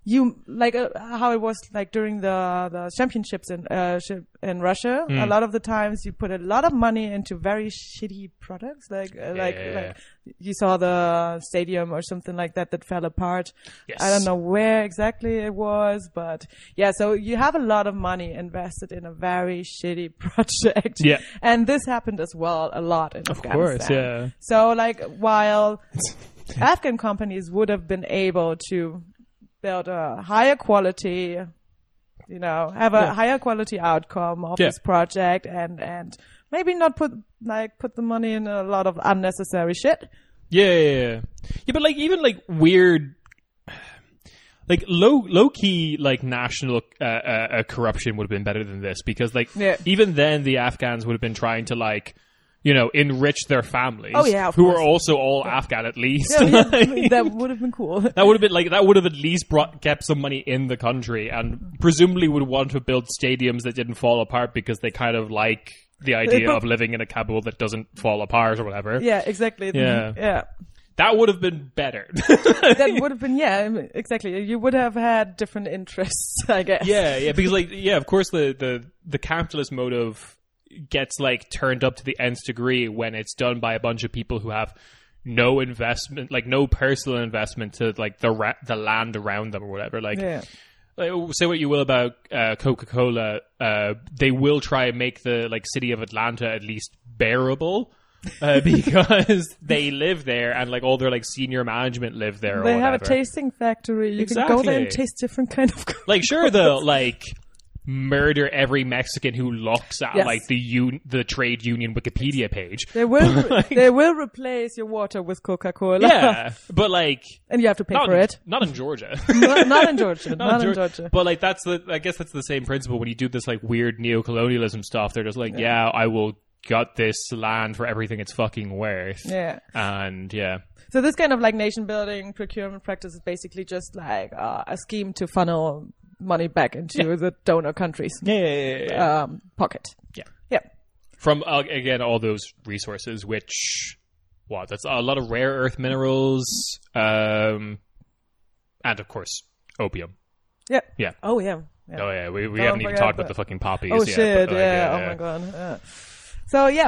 You like uh, how it was like during the the championships in uh, in Russia. A Hmm. lot of the times you put a lot of money into very shitty products, like uh, like Yeah. like you saw the stadium or something like that that fell apart. Yes. I don't know where exactly it was, but yeah, so you have a lot of money invested in a very shitty project. Yeah. And this happened as well a lot in Of Afghanistan. course, yeah. So like while Afghan companies would have been able to build a higher quality, you know, have a Yeah. higher quality outcome of Yeah. this project and, and maybe not put, like, put the money in a lot of unnecessary shit. yeah, yeah, yeah. Yeah, but like even like weird, like low low key like national uh, uh, uh, corruption would have been better than this because like even then the Afghans would have been trying to like. You know, enrich their families. Oh, yeah, of who course. are also all Afghan at least. Yeah, yeah, that would have been cool. That would have been like that would have at least brought kept some money in the country, and presumably would want to build stadiums that didn't fall apart because they kind of like the idea but- of living in a Kabul that doesn't fall apart or whatever. Yeah, exactly. Yeah. Yeah. That would have been better. that would have been yeah exactly you would have had different interests i guess yeah, yeah, because like yeah, of course the the the capitalist motive gets like turned up to the nth degree when it's done by a bunch of people who have no investment, like no personal investment to like the ra- the land around them or whatever. Like yeah like, say what you will about uh, Coca Cola, uh, they will try and make the like city of Atlanta at least bearable. Uh, because they live there and like all their like senior management live there. they have a tasting factory you can go there and taste different kind of Like sure, they'll like murder every Mexican who looks at Yes. like the un- the trade union Wikipedia page. they will they will replace your water with coca-cola Yeah, but like and you have to pay not for it not in Georgia. not, not in georgia not, in Geor- georgia But like that's the I guess that's the same principle when you do this like weird neo-colonialism stuff. They're just like, yeah, I will gut this land for everything it's fucking worth. yeah And yeah, so this kind of like nation building procurement practice is basically just like uh, a scheme to funnel money back into the donor countries yeah, um, pocket yeah. yeah From uh, again all those resources, which what that's a lot of rare earth minerals, um, and of course opium. yeah Yeah. oh yeah Yeah. Oh yeah, we, we Don't haven't even talked about the- the fucking poppies Oh yet. shit! but, like, yeah, Oh my god. Yeah. So yeah,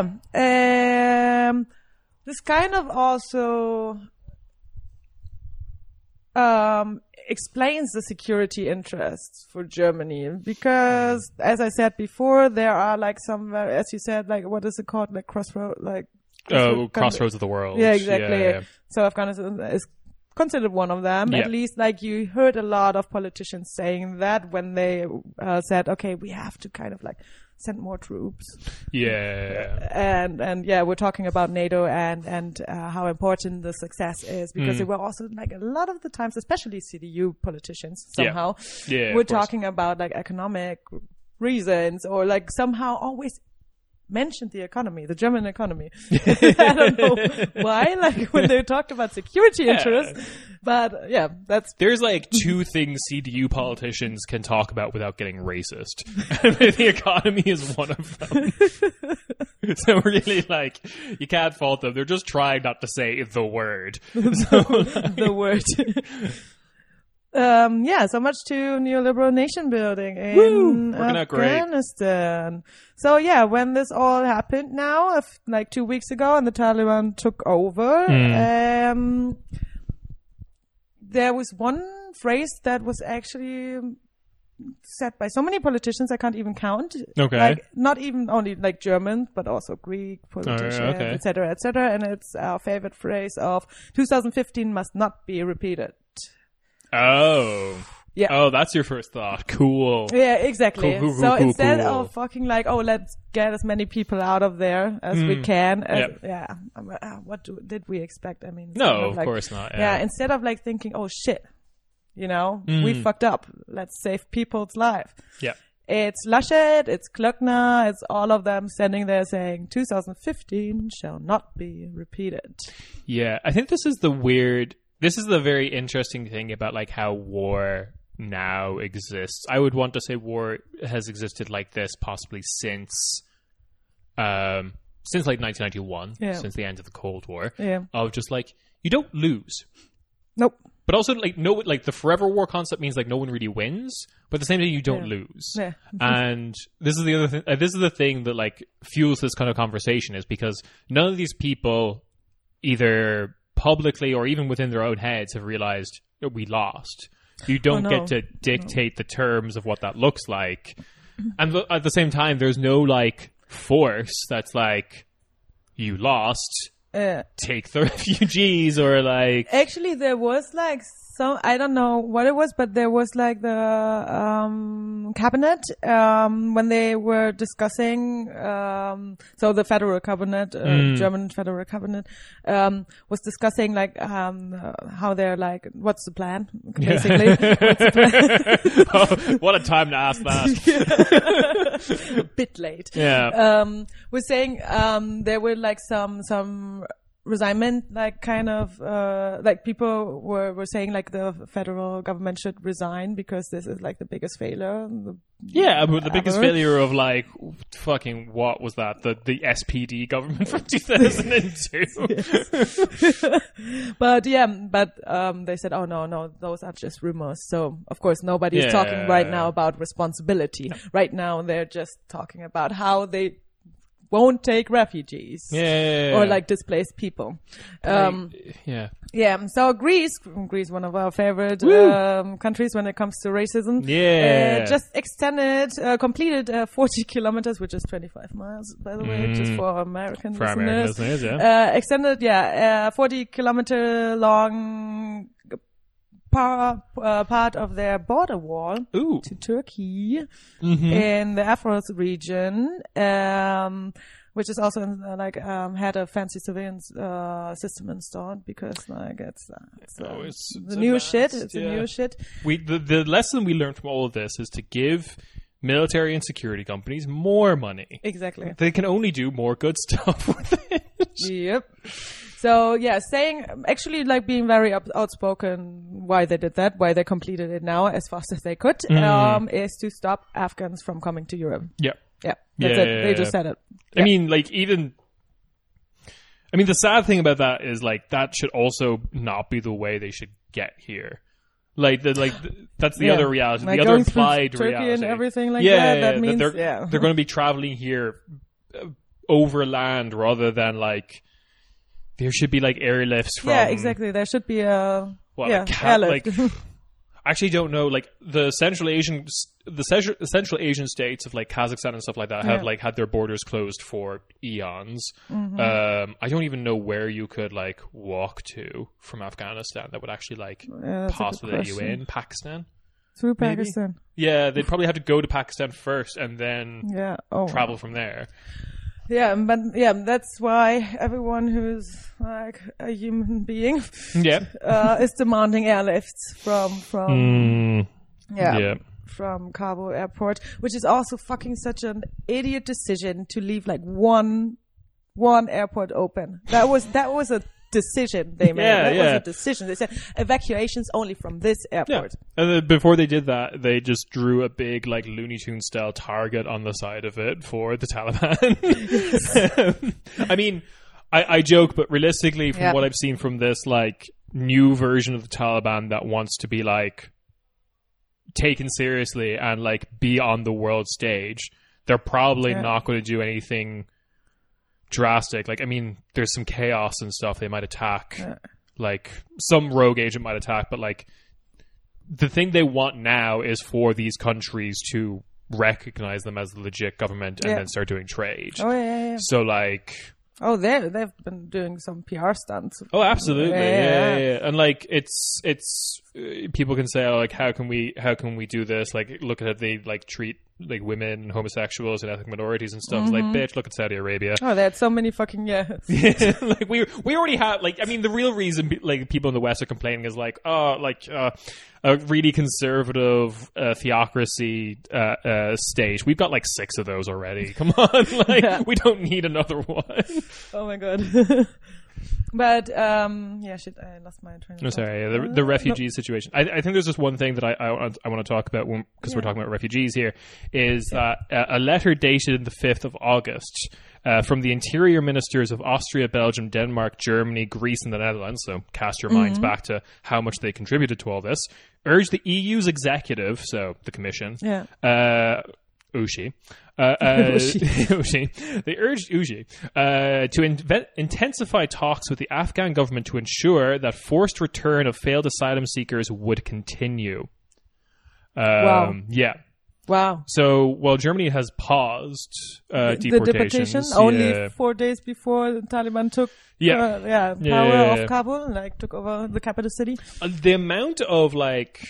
um, this kind of also um explains the security interests for Germany because, as I said before, there are like some, as you said, like what is it called, like crossroad, like Oh, crossroad- crossroads of the world. yeah, exactly. Yeah, yeah. So Afghanistan is considered one of them. Yeah. At least, like you heard a lot of politicians saying that when they uh, said, "Okay, we have to kind of like send more troops." Yeah. And and yeah, we're talking about NATO and and uh, how important the success is because Mm. they were also like a lot of the times, especially CDU politicians somehow, Yeah, we're talking about like economic reasons or like somehow always mentioned the economy, the German economy. I don't know why, like when they talked about security Yeah. interests, but yeah, that's There's like two things CDU politicians can talk about without getting racist. The economy is one of them. so really, like, you can't fault them. They're just trying not to say the word. so the word. Um, yeah, so much to neoliberal nation building in Woo! Working out great. Afghanistan. So yeah, when this all happened now, if, like two weeks ago, and the Taliban took over, Hmm. um, there was one phrase that was actually said by so many politicians I can't even count. Okay. Like not even only like German, but also Greek politicians, Oh, okay. etc., etc. And it's our favorite phrase of 2015 must not be repeated. Oh. Yeah. Oh, that's your first thought. Cool. Yeah, exactly. Cool, cool, so cool, instead of fucking like, oh, let's get as many people out of there as we Mm. can. As, Yep. Yeah. Um, uh, what do, did we expect? I mean, No, of like- course not. Yeah. Yeah. Instead of like thinking, oh shit, you know, we Mm. fucked up. Let's save people's life. yeah. It's Laschet, it's Klöckner, it's all of them standing there saying 2015 shall not be repeated. Yeah, I think this is the weird. This is the very interesting thing about like how war now exists. I would want to say war has existed like this possibly since, um, since like 1991, Yeah. since the end of the Cold War. Yeah. Of just like you don't lose, Nope. but also like no, like the forever war concept means like no one really wins, but at the same time you don't Yeah. lose. Yeah. and this is the other thing. Uh, this is the thing that like fuels this kind of conversation is because none of these people, either publicly or even within their own heads, have realized that we lost. You oh, don't Oh, no. get to dictate the terms of what that looks like, and th- at the same time, there's no like force that's like you lost. Yeah. Take the refugees or like Actually, there was like some, I don't know what it was, but there was like the, um, cabinet, um, when they were discussing, um, so the federal cabinet, uh, Mm. German federal cabinet, um, was discussing like, um, how they're like, what's the plan, basically. what's the plan? oh, what a time to ask that. a bit late. Yeah. um, was saying um, there were like some some resignment, like kind of uh, like people were were saying like the federal government should resign because this is like the biggest failure. The, Yeah, but the biggest Ever. failure of like fucking what was that? The the SPD government from two thousand and two. but yeah, but um, they said, oh no, no, those are just rumors. So of course nobody's Yeah. talking right now about responsibility. Right now they're just talking about how they won't take refugees. Yeah, Or like displaced people. Um, yeah, Yeah, so Greece, Greece, one of our favorite um, countries when it comes to racism, Yeah. uh, just extended, uh, completed uh, 40 kilometers, which is 25 miles, by the way, just for American for listeners. American listeners, yeah. Uh, extended, yeah, uh, 40 kilometer long par, uh, part of their border wall Ooh, to Turkey Mhm. in the Evros region, um, which is also in, uh, like um, had a fancy surveillance uh, system installed because like it's, uh, it's, uh, Oh, it's- the new shit. It's yeah. the new shit. we the the lesson we learned from all of this is to give military and security companies more money. Exactly. They can only do more good stuff with it. yep. So yeah, saying actually like being very up- outspoken why they did that, why they completed it now as fast as they could, Mm. um, is to stop Afghans from coming to Europe. Yeah. Yeah, that's Yeah, it. yeah, They just said it. I mean, like even. I mean, the sad thing about that is like that should also not be the way they should get here. Like the like the, that's the Yeah. other reality. Like the other implied Turkey reality and everything like yeah, that. yeah, That yeah, means they're yeah. they're going to be traveling here uh, overland rather than like there should be like airlifts from yeah, exactly. There should be a What, yeah like, ca- like- I actually don't know. Like the Central Asian, the Central Asian states of like Kazakhstan and stuff like that have Yeah. Mm-hmm. like had their borders closed for eons. Um, I don't even know where you could like walk to from Afghanistan that would actually like Yeah, that's a good possibly let you question. in. Pakistan. through maybe? Pakistan. Yeah, they'd probably have to go to Pakistan first and then Yeah. Oh. travel from there. Yeah, but yeah, that's why everyone who's like a human being Yeah. uh, is demanding airlifts from from Mm, yeah, yeah. from Kabul airport, which is also fucking such an idiot decision to leave like one one airport open. That was that was a decision they made. Yeah, that yeah. was a decision. They said evacuations only from this airport. Yeah. And then before they did that, they just drew a big like Looney Tune style target on the side of it for the Taliban. I mean, I, I joke, but realistically, from Yeah. what I've seen from this like new version of the Taliban that wants to be like taken seriously and like be on the world stage, they're probably Yeah. not going to do anything drastic. Like, I mean, there's some chaos and stuff. They might attack, Yeah. like some rogue agent might attack, but like the thing they want now is for these countries to recognize them as the legit government and Yeah. then start doing trade. Oh yeah, yeah. So like Oh, they they've been doing some PR stunts. Oh, absolutely. Yeah, Yeah. yeah, yeah. And like it's it's uh, people can say oh, like how can we how can we do this? Like look at how they like treat like women and homosexuals and ethnic minorities and stuff. Mm-hmm. like bitch, look at Saudi Arabia. Oh, they had so many fucking yeah. like we we already have like I mean the real reason like people in the West are complaining is like oh like uh, a really conservative uh, theocracy uh, uh, state. We've got like six of those already. Come on, like Yeah. we don't need another one. Oh my god. but um, yeah, shit. I lost my train. of No, thought. sorry, yeah, the, the refugee situation. I, I think there's just one thing that I I, want- I want to talk about because we're talking about refugees here. Is uh, a letter dated the 5th of August uh, from the interior ministers of Austria, Belgium, Denmark, Germany, Greece, and the Netherlands. So cast your minds back to how much they contributed to all this. Urged the EU's executive, so the Commission, Yeah. uh, Uschi. Uh, uh. They urged Uschi uh, to inve- intensify talks with the Afghan government to ensure that forced return of failed asylum seekers would continue. Um, Wow. Yeah. Wow. So while Germany has paused uh, the deportations, deportation only four days before the Taliban took Yeah. uh, yeah power Yeah, yeah, yeah, of yeah. Kabul, like took over the capital city. Uh, the amount of like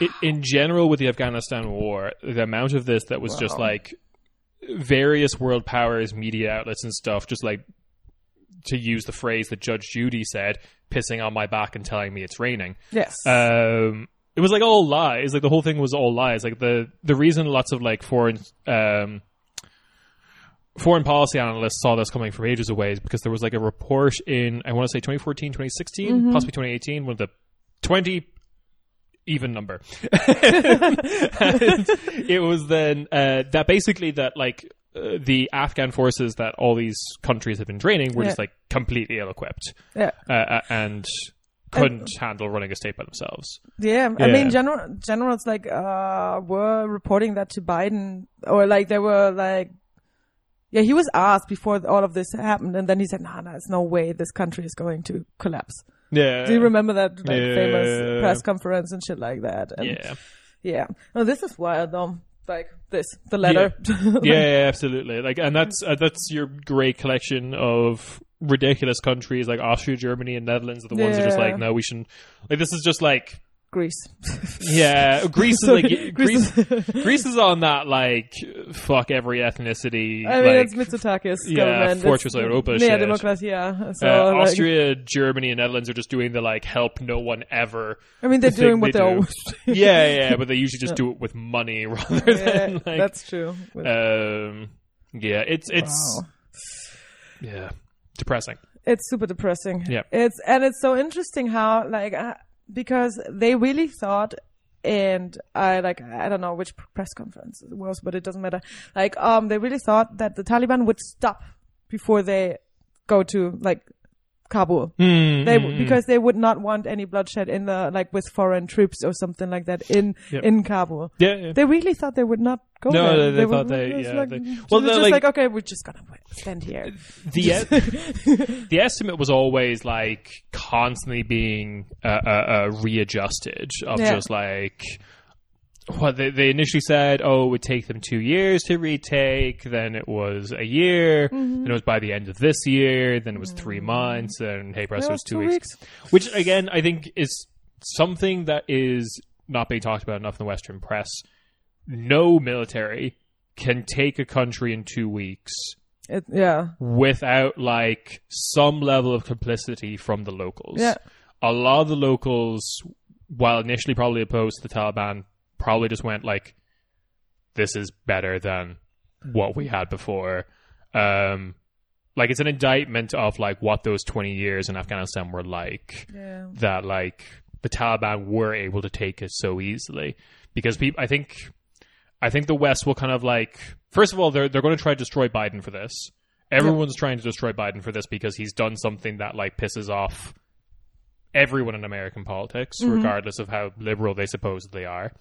i in general with the Afghanistan war, the amount of this that was just like various world powers, media outlets, and stuff, just like to use the phrase that Judge Judy said, pissing on my back and telling me it's raining. Yes. Um, it was like all lies. Like the whole thing was all lies. Like the the reason lots of like foreign um, foreign policy analysts saw this coming from ages away is because there was like a report in I want to say 2014, 2016, possibly 2018, one of the 20 even number. and it was then uh, that basically that like uh, the Afghan forces that all these countries have been training were just like completely ill-equipped yeah. uh, uh, and couldn't handle running a state by themselves. Yeah, I mean, general generals like uh were reporting that to Biden, or like they were like, yeah, he was asked before all of this happened, and then he said, "Nah, nah, there's no way this country is going to collapse." Yeah. Do you remember that like Yeah. famous press conference and shit like that? And Yeah. yeah. Oh, this is wild, though. Like this, the letter. yeah, yeah, absolutely. Like, and that's uh, that's your great collection of ridiculous countries like Austria, Germany, and Netherlands are the ones that are just like, no, we shouldn't. Like, this is just like, Greece. yeah, Greece is like Greece Greece. Is on that like fuck every ethnicity. I mean, like, it's Mitsotakis yeah, government. Fortress It's- Europa Yeah, democracy. Yeah. So uh, like, Austria, Germany, and Netherlands are just doing the like help no one ever. I mean, they're doing what they do. always do. Yeah, yeah, but they usually just do it with money rather yeah, than like. that's true. Um, yeah, it's it's Wow. yeah depressing. it's super depressing. Yeah. It's and it's so interesting how like uh, because they really thought and I like I don't know which press conference it was, but it doesn't matter. Like um they really thought that the Taliban would stop before they go to like Kabul. Mm, They mm, mm. because they would not want any bloodshed in the like with foreign troops or something like that in Yep. in Kabul. yeah, yeah. They really thought they would not go No, there. they- they would- thought they- yeah, like, they- well, well, they're they're just like- like, okay, we're just gonna stand here. the e- the estimate was always like constantly being uh, uh, uh, readjusted of Yeah. just like what they, they initially said oh it would take them two years to retake then it was a year Mm-hmm. then it was by the end of this year then it was three months and hey press it was two, two weeks. which again i think is something that is not being talked about enough in the western press no military can take a country in two weeks It, yeah, without like some level of complicity from the locals. Yeah. A lot of the locals, while initially probably opposed to the Taliban, probably just went like, "This is better than what we had before." Um, like it's an indictment of like what those twenty years in Afghanistan were like yeah. that like the Taliban were able to take it so easily because people I think I think the West will kind of like first of all they're they're going to try to destroy Biden for this. Everyone's trying to destroy Biden for this because he's done something that like pisses off everyone in American politics, regardless of how liberal they supposedly are.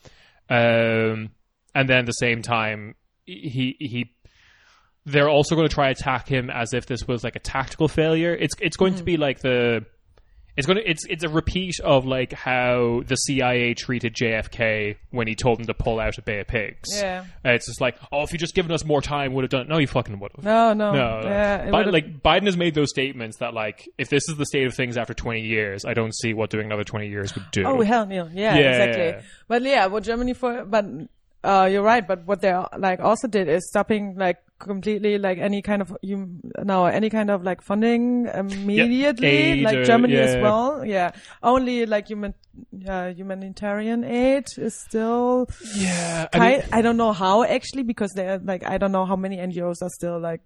Um, and then at the same time, he he they're also going to try attack him as if this was like a tactical failure. It's it's going to be like the it's to it's it's a repeat of like how the CIA treated JFK when he told them to pull out of Bay of Pigs. Yeah. Uh, it's just like, oh, if you just given us more time, would have done. it. No, you fucking would have. No, no, No, yeah. it like Biden has made those statements that like if this is the state of things after 20 years, I don't see what doing another 20 years would do. Oh hell no! Yeah, Yeah, exactly. yeah. But yeah, what Germany for? But uh, you're right. But what they like also did is stopping like completely like any kind of you no any kind of like funding immediately, Aid like or- Germany as well. Yeah, only like human uh, humanitarian aid is still. yeah, I mean, I, don't know how actually because they're like I don't know how many NGOs are still like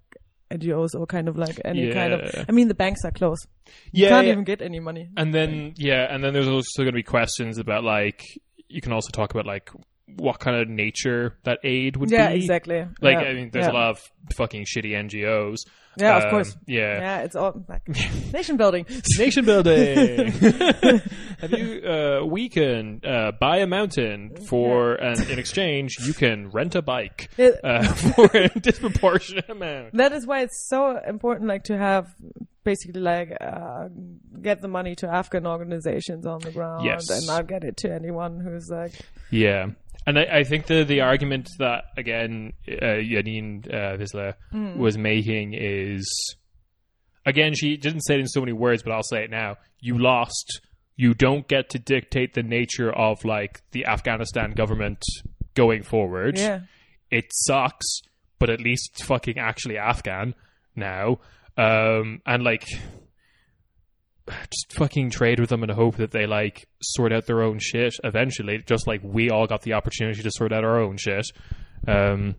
NGOs or kind of like any kind of. I mean the banks are closed. yeah, you can't yeah. even get any money. And then yeah, and then there's also going to be questions about like you can also talk about like what kind of nature that aid would Yeah, be. Yeah, exactly. Like Yeah. I mean, there's Yeah. a lot of fucking shitty NGOs. Yeah, of Um, course. Yeah. Yeah, it's all like nation building. Nation building. Have you? Uh, we can uh, buy a mountain for, and in exchange, you can rent a bike uh, for a disproportionate amount. That is why it's so important, like to have basically like uh, get the money to Afghan organizations on the ground Yes. and not get it to anyone who's like Yeah, and I, I think the the argument that again uh, Janine uh, Wissler was making is again she didn't say it in so many words, but I'll say it now. You lost. You don't get to dictate the nature of like the Afghanistan government going forward. yeah it sucks, but at least it's fucking actually Afghan now. Um, and like, just fucking trade with them and hope that they like sort out their own shit eventually, just like we all got the opportunity to sort out our own shit. Um,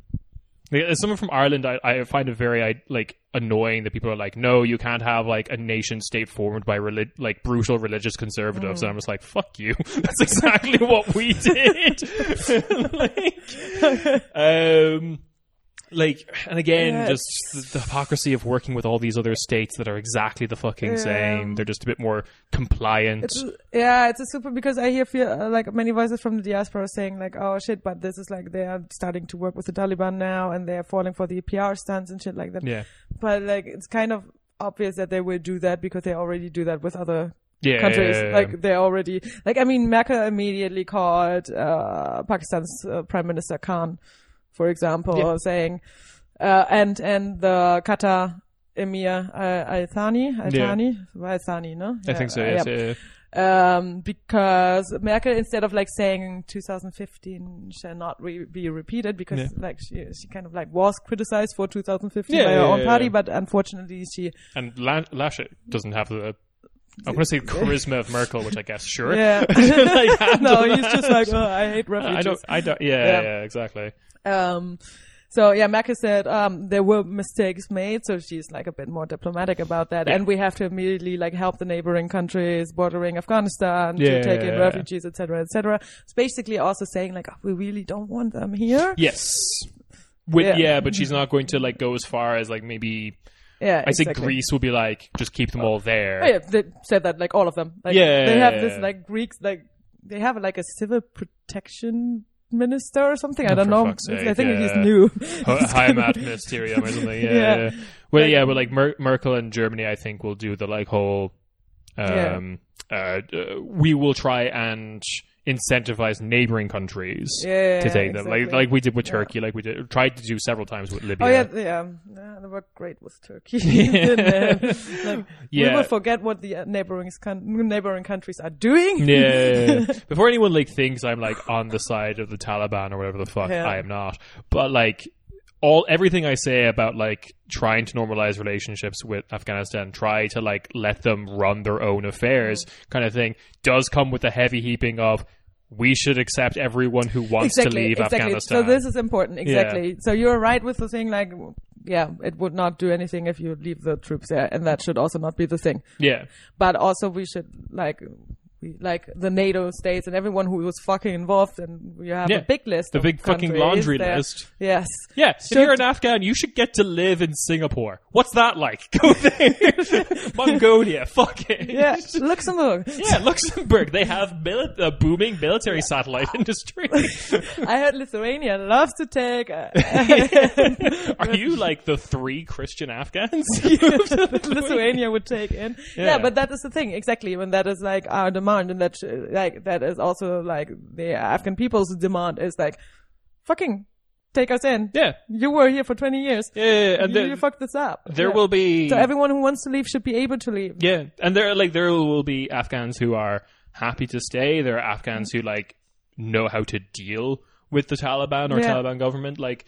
as someone from Ireland, I, I find it very I, like annoying that people are like, no, you can't have like a nation state formed by relig- like brutal religious conservatives, and I'm just like, fuck you. That's exactly what we did. like, um, like, and again, Yeah, just the, the hypocrisy of working with all these other states that are exactly the fucking Yeah. same. They're just a bit more compliant. It's, yeah, it's a super because I hear feel, uh, like many voices from the diaspora saying like, "Oh shit!" But this is like they are starting to work with the Taliban now, and they are falling for the PR stunts and shit like that. yeah, But like, it's kind of obvious that they will do that because they already do that with other yeah, countries. yeah, yeah. Like they already like. I mean, Merkel immediately called uh, Pakistan's uh, Prime Minister Khan, for example, Yeah. saying, uh, and and the Qatar Emir uh, Al Thani, Al Thani, Al Thani, no? I think so. Yes, yeah. yeah. Um, because Merkel, instead of like saying 2015 shall not re- be repeated, because Yeah. like she she kind of like was criticized for 2015 Yeah, by her own yeah, party, yeah. but unfortunately she And La- Laschet doesn't have the. I'm going to say charisma of Merkel, which I guess sure. Yeah. Like, no, he's that. just like, oh, I hate refugees. I don't. I don't. Yeah, Yeah. yeah, exactly. Um, so yeah, Merkel said um, there were mistakes made, so she's like a bit more diplomatic about that, Yeah. and we have to immediately like help the neighboring countries bordering Afghanistan Yeah, to take in yeah, refugees, etc., etc. It's basically also saying like, oh, we really don't want them here. Yes. With, yeah. But she's not going to like go as far as like maybe Yeah, I think. Greece will be like, just keep them all there. Oh, yeah, they said that like all of them. Like, Yeah, they have this like Greeks like they have like a civil protection minister or something. I Oh, don't know. sake, I think yeah. he's new. Heimat Ministerium or something. Yeah, Yeah. yeah. Well, yeah, but like Mer- Merkel and Germany, I think will do the like whole. Um, uh, uh, we will try and incentivize neighboring countries Yeah, to take them, like exactly. like we did with Turkey, like we did tried to do several times with Libya. Oh yeah, yeah. yeah they were great with Turkey. didn't they? We Yeah. will forget what the uh, neighboring con- neighboring countries are doing. yeah, yeah, yeah. Before anyone like thinks I'm like on the side of the Taliban or whatever the fuck, Yeah. I am not. But like all everything I say about like trying to normalize relationships with Afghanistan, try to like let them run their own affairs, mm-hmm. kind of thing, does come with a heavy heaping of we should accept everyone who wants exactly, to leave exactly. Afghanistan. So this is important. Exactly. So you're right with the thing, like, yeah, it would not do anything if you leave the troops there, and that should also not be the thing. yeah, But also, we should like. We- Like the NATO states and everyone who was fucking involved, and we have Yeah. a big list. the of big fucking laundry there. list. Yes. Yeah, if Should- you're an Afghan, you should get to live in Singapore. What's that like? Go there. Mongolia, fuck it. Yeah. Luxembourg. Yeah, Luxembourg. They have mili- a booming military satellite industry. I heard Lithuania loves to take. Uh, Are you like the three Christian Afghans? Lithuania would take in. Yeah. Yeah. but that is the thing exactly. When that is like our demand, and that like that is also like the Afghan people's demand is like, fucking take us in. yeah. You were here for twenty years. Yeah, yeah, and you, you fucked this up. there Yeah. will be So everyone who wants to leave should be able to leave. yeah, and there like there will be Afghans who are happy to stay. There are Afghans who like know how to deal with the Taliban or Yeah. Taliban government, like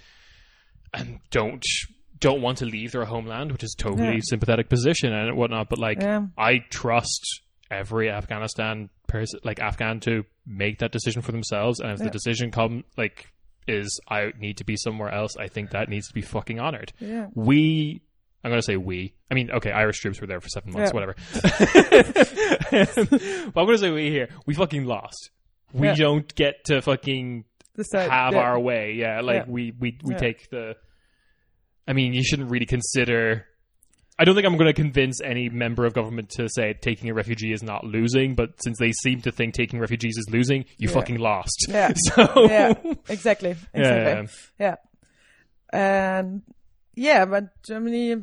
and don't don't want to leave their homeland, which is totally Yeah. sympathetic position and whatnot. But like, Yeah. I trust every Afghanistan person, like Afghan, to make that decision for themselves. And if the decision come like is I need to be somewhere else, I think that needs to be fucking honored. Yeah. We. I'm going to say we. I mean, okay, Irish troops were there for seven months, Yeah. whatever. but I'm going to say we here. We fucking lost. We Yeah. don't get to fucking have yeah. our way. Yeah, like Yeah. we we we Yeah. take the. I mean, you shouldn't really consider. I don't think I'm going to convince any member of government to say taking a refugee is not losing, but since they seem to think taking refugees is losing, you Yeah. fucking lost. Yeah. So yeah, exactly, Yeah, exactly. Yeah, and yeah, but Germany,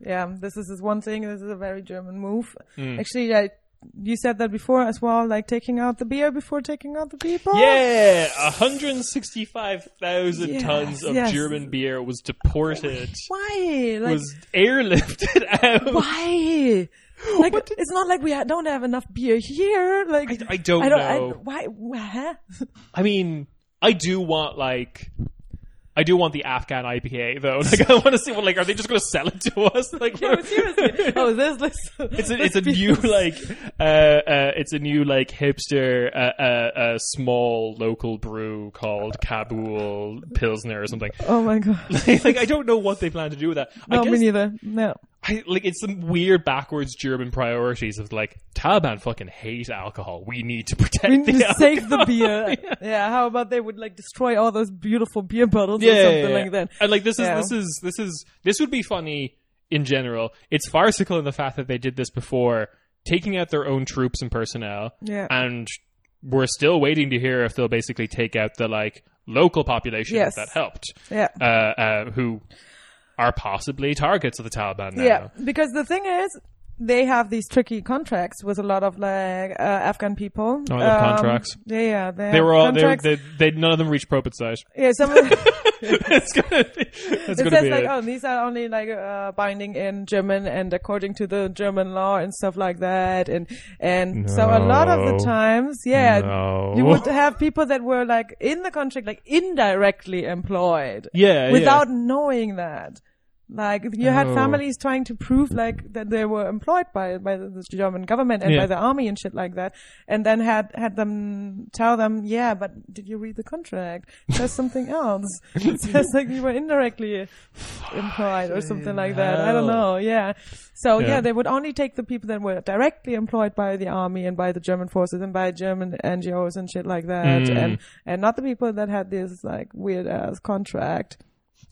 yeah, this is is one thing. This is a very German move. Mm. Actually, I, you said that before as well, like taking out the beer before taking out the people. Yeah, 165,000 Yes, tons of yes. German beer was deported, Why? Like, was airlifted out. why? Like, it's not like we ha- don't have enough beer here. Like, I, I don't I don't. know. I, why? Huh? I mean, I do want like, I do want the Afghan IPA though. Like, I want to see what like, are they just going to sell it to us? Like, No, seriously. Oh, this. this it's a, it's a new like, uh, uh, it's a new like hipster, uh, uh, uh, small local brew called Kabul Pilsner or something. Oh my god. like, I don't know what they plan to do with that. I No, me neither. No. I, like it's some weird backwards German priorities of like Taliban fucking hate alcohol. We need to protect We need the to save the beer. yeah. How about they would like destroy all those beautiful beer bottles yeah, or something yeah, yeah. like that? And like this is this is this is this would be funny in general. It's farcical in the fact that they did this before, taking out their own troops and personnel, Yeah. and we're still waiting to hear if they'll basically take out the like local population Yes. that helped, Yeah. uh, uh, who are possibly targets of the Taliban now. Yeah. Because the thing is, they have these tricky contracts with a lot of like uh, Afghan people. Oh, Um, contracts. Yeah, yeah. They, They were all they, they, they none of them reached size. yeah, some of it's gonna be, it's it gonna says be like, a- oh, these are only like uh, binding in German and according to the German law and stuff like that. And and so a lot of the times, yeah, No. you would have people that were like in the contract, like indirectly employed. yeah, without knowing that. Like you had Oh. families trying to prove like that they were employed by by the German government and Yeah. by the army and shit like that, and then had had them tell them, yeah, but did you read the contract? Says something else. It says like you were indirectly employed or something like that. I don't know. Yeah. So yeah. Yeah. they would only take the people that were directly employed by the army and by the German forces and by German NGOs and shit like that, Mm. and and not the people that had this like weird ass contract.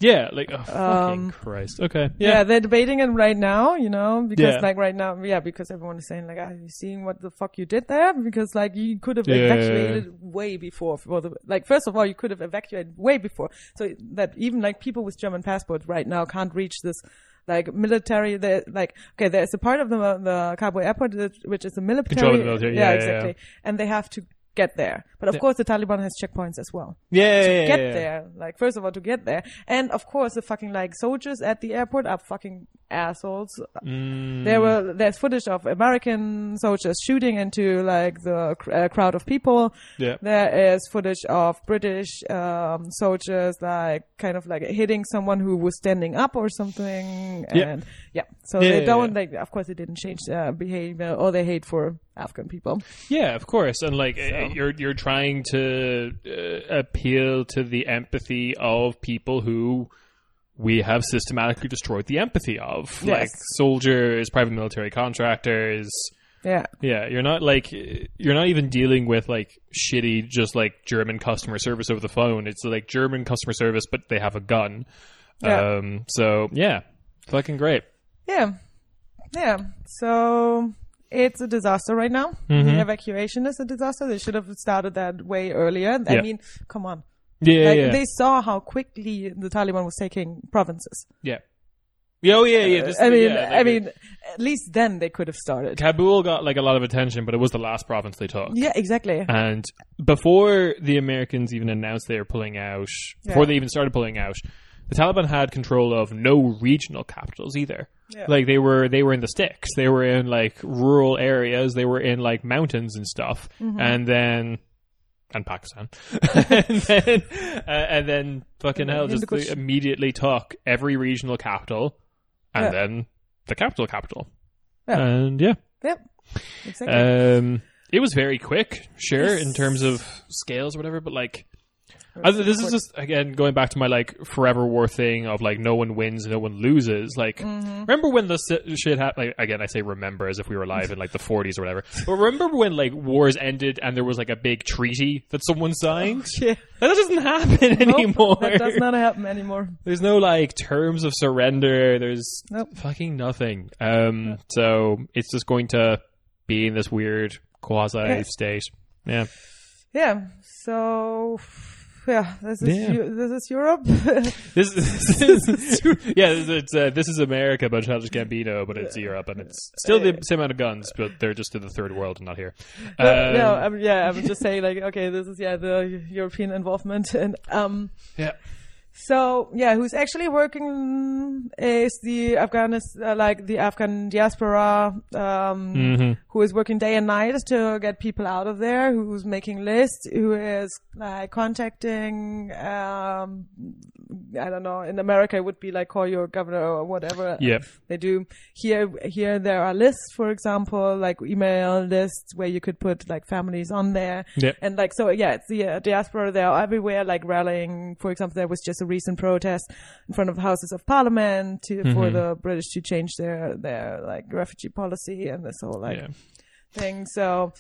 Yeah, like oh, fucking Um, Christ. Okay. Yeah. Yeah. they're debating it right now, you know, because Yeah. like right now, yeah, because everyone is saying like, are you seeing what the fuck you did there? Because like you could have Yeah. evacuated way before for the, like first of all, you could have evacuated way before. So that even like people with German passports right now can't reach this like military, like, okay, there's a part of the, the Kabul airport that- which is the military. Control the military, yeah, yeah, exactly. And they have to get there. But of course the Taliban has checkpoints as well Yeah. yeah, yeah, get yeah. there. Like, first of all, to get there. And of course, the fucking, like, soldiers at the airport are fucking assholes. Mm, There were, there's footage of American soldiers shooting into, like, the cr- uh, crowd of people. yeah. There is footage of British, um, soldiers, like, kind of like hitting someone who was standing up or something. Yeah. And, yeah. So Yeah, they yeah, don't, yeah. like, of course, they didn't change their behavior or their hate for Afghan people. Yeah, of course, and like uh, you're you're trying to uh, appeal to the empathy of people who we have systematically destroyed the empathy of, Yes. like soldiers, private military contractors. Yeah. Yeah, you're not like you're not even dealing with like shitty, just like German customer service over the phone. It's like German customer service, but they have a gun. Yeah. Um, so yeah, fucking great. Yeah. Yeah. So it's a disaster right now. Mm-hmm. The evacuation is a disaster. They should have started that way earlier. I Yeah. mean, come on. Yeah, Like yeah, they saw how quickly the Taliban was taking provinces. yeah. Yeah, Oh yeah, yeah. This, I mean, yeah, I mean, at least then they could have started. Kabul got like a lot of attention, but it was the last province they took. Yeah, exactly. And before the Americans even announced they were pulling out, before Yeah. they even started pulling out, the Taliban had control of no regional capitals either. Yeah. Like they were, they were in the sticks. They were in like rural areas. They were in like mountains and stuff. Mm-hmm. And then, and Pakistan, and then, uh, and then fucking hell, just they immediately took every regional capital, and Yeah. then the capital capital. Yeah. And yeah, Yep. Exactly. um, it was very quick, sure, in terms of scales or whatever, but like, I, this is just again going back to my like forever war thing of like no one wins, no one loses. Like, remember when the shit happened? Like, again, I say remember as if we were alive in like the 40s or whatever. But remember when like wars ended and there was like a big treaty that someone signed? yeah. That doesn't happen Nope, anymore. that does not happen anymore. There's no like terms of surrender. There's Nope. fucking nothing. Um, so it's just going to be in this weird quasi Yeah. state. Yeah. Yeah. So, yeah, this is Yeah. Eu- this is Europe. This, this is yeah. This, it's uh, this is America, but Childish Gambino, but it's Europe, and it's still the same amount of guns, but they're just in the third world and not here. no, Um, no, I'm, yeah, I'm just saying like, okay, this is yeah the European involvement, and um, yeah, so yeah, who's actually working is the Afghanis, uh, like the Afghan diaspora, um, Mm-hmm. who is working day and night to get people out of there, who's making lists, who is like contacting, um, I don't know, in America it would be like call your governor or whatever. Yeah. They do here, here there are lists, for example, like email lists where you could put like families on there. Yeah. And like, so yeah, it's the uh, diaspora. They're everywhere, like rallying. For example, there was just a recent protests in front of houses of parliament to, for Mm-hmm. the British to change their, their like refugee policy and this whole like yeah. thing. So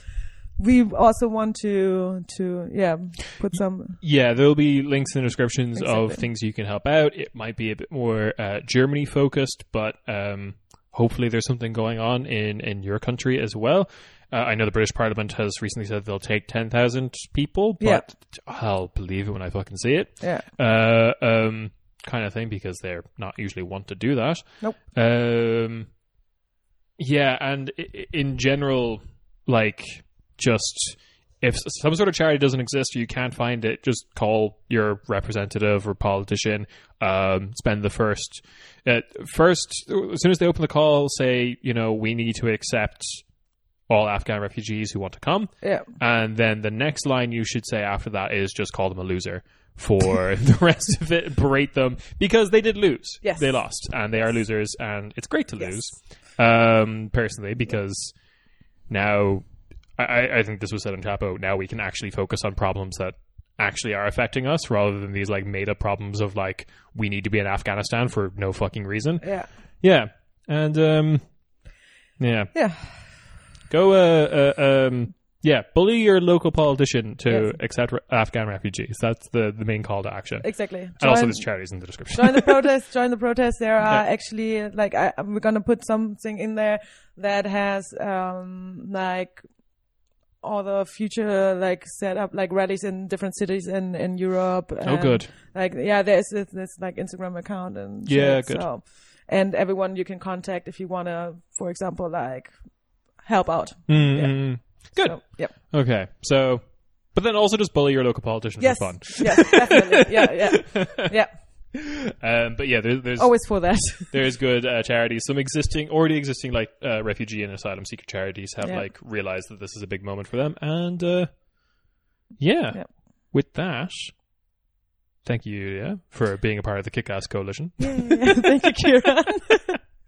we also want to, to, yeah, put some, Yeah, there'll be links in the descriptions of things you can help out. It might be a bit more uh, Germany focused, but um, hopefully there's something going on in, in your country as well. Uh, I know the British Parliament has recently said they'll take 10,000 people, Yeah. but I'll believe it when I fucking see it. yeah, Uh, um, kind of thing because they're not usually want to do that. Nope. Um, yeah, and in general, like just if some sort of charity doesn't exist or you can't find it, just call your representative or politician. Um, spend the first, uh, first as soon as they open the call, say you know we need to accept all Afghan refugees who want to come. yeah. And then the next line you should say after that is just call them a loser for the rest of it. Berate them because they did lose. Yes. They lost and they are losers and it's great to lose. Um, personally, because now I- I, I think this was said on Chapo. Now we can actually focus on problems that actually are affecting us rather than these like made up problems of like we need to be in Afghanistan for no fucking reason. Yeah. Yeah. And um yeah. Yeah. Go uh, uh um yeah, bully your local politician to Yes. accept re- Afghan refugees. That's the, the main call to action. Exactly. and also, Join- there's charities in the description. join the protest. Join the protest. There are Yeah. actually like I, we're gonna put something in there that has um like all the future like set up like rallies in different cities in in Europe. oh, good. Like yeah, there's this, this like Instagram account and Yeah, shit, good. So, and everyone you can contact if you wanna, for example, like help out. Mm, Good. So, yep. Okay, so, but then also just bully your local politician Yes. for fun. Yes. Yeah, definitely. yeah. Yeah. Yeah. Um, but yeah, there, there's Always for that. there's good uh, charities. Some existing, already existing, like uh, refugee and asylum seeker charities have Yeah. like realized that this is a big moment for them, and uh, yeah, Yeah. with that, thank you, Yulia, for being a part of the Kick-Ass Coalition. Yeah, Thank you, Kieran.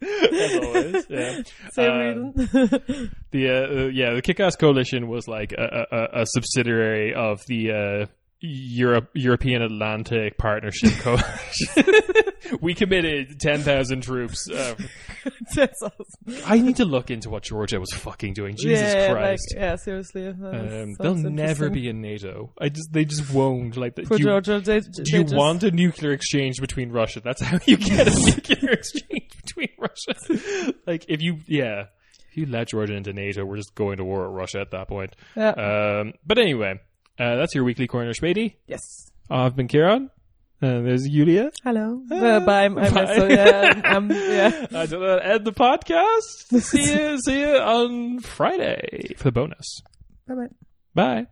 As always, yeah. Same Um, reason. The uh, uh, yeah, the Kick-Ass Coalition was like a, a, a subsidiary of the uh, Europe European Atlantic Partnership Coalition. we committed ten thousand troops. Uh, That's awesome. I need to look into what Georgia was fucking doing. Jesus yeah, Christ. Like, yeah, seriously. um, they'll never be in NATO. I just they just won't. Like, do For you, Georgia, they, do you want a nuclear exchange between Russia? That's how you get a nuclear exchange between Russia. like, if you yeah, if you let Georgia into NATO, we're just going to war with Russia at that point. Yeah. Um, but anyway, uh, that's your weekly corner, Spady. yes. I've been Kieran. Uh, there's Yulia. Hello. Uh, bye. I'm, I'm Bye. so, yeah, I'm, yeah. I don't know. End the podcast. see you. See you on Friday for the bonus. Bye bye. Bye.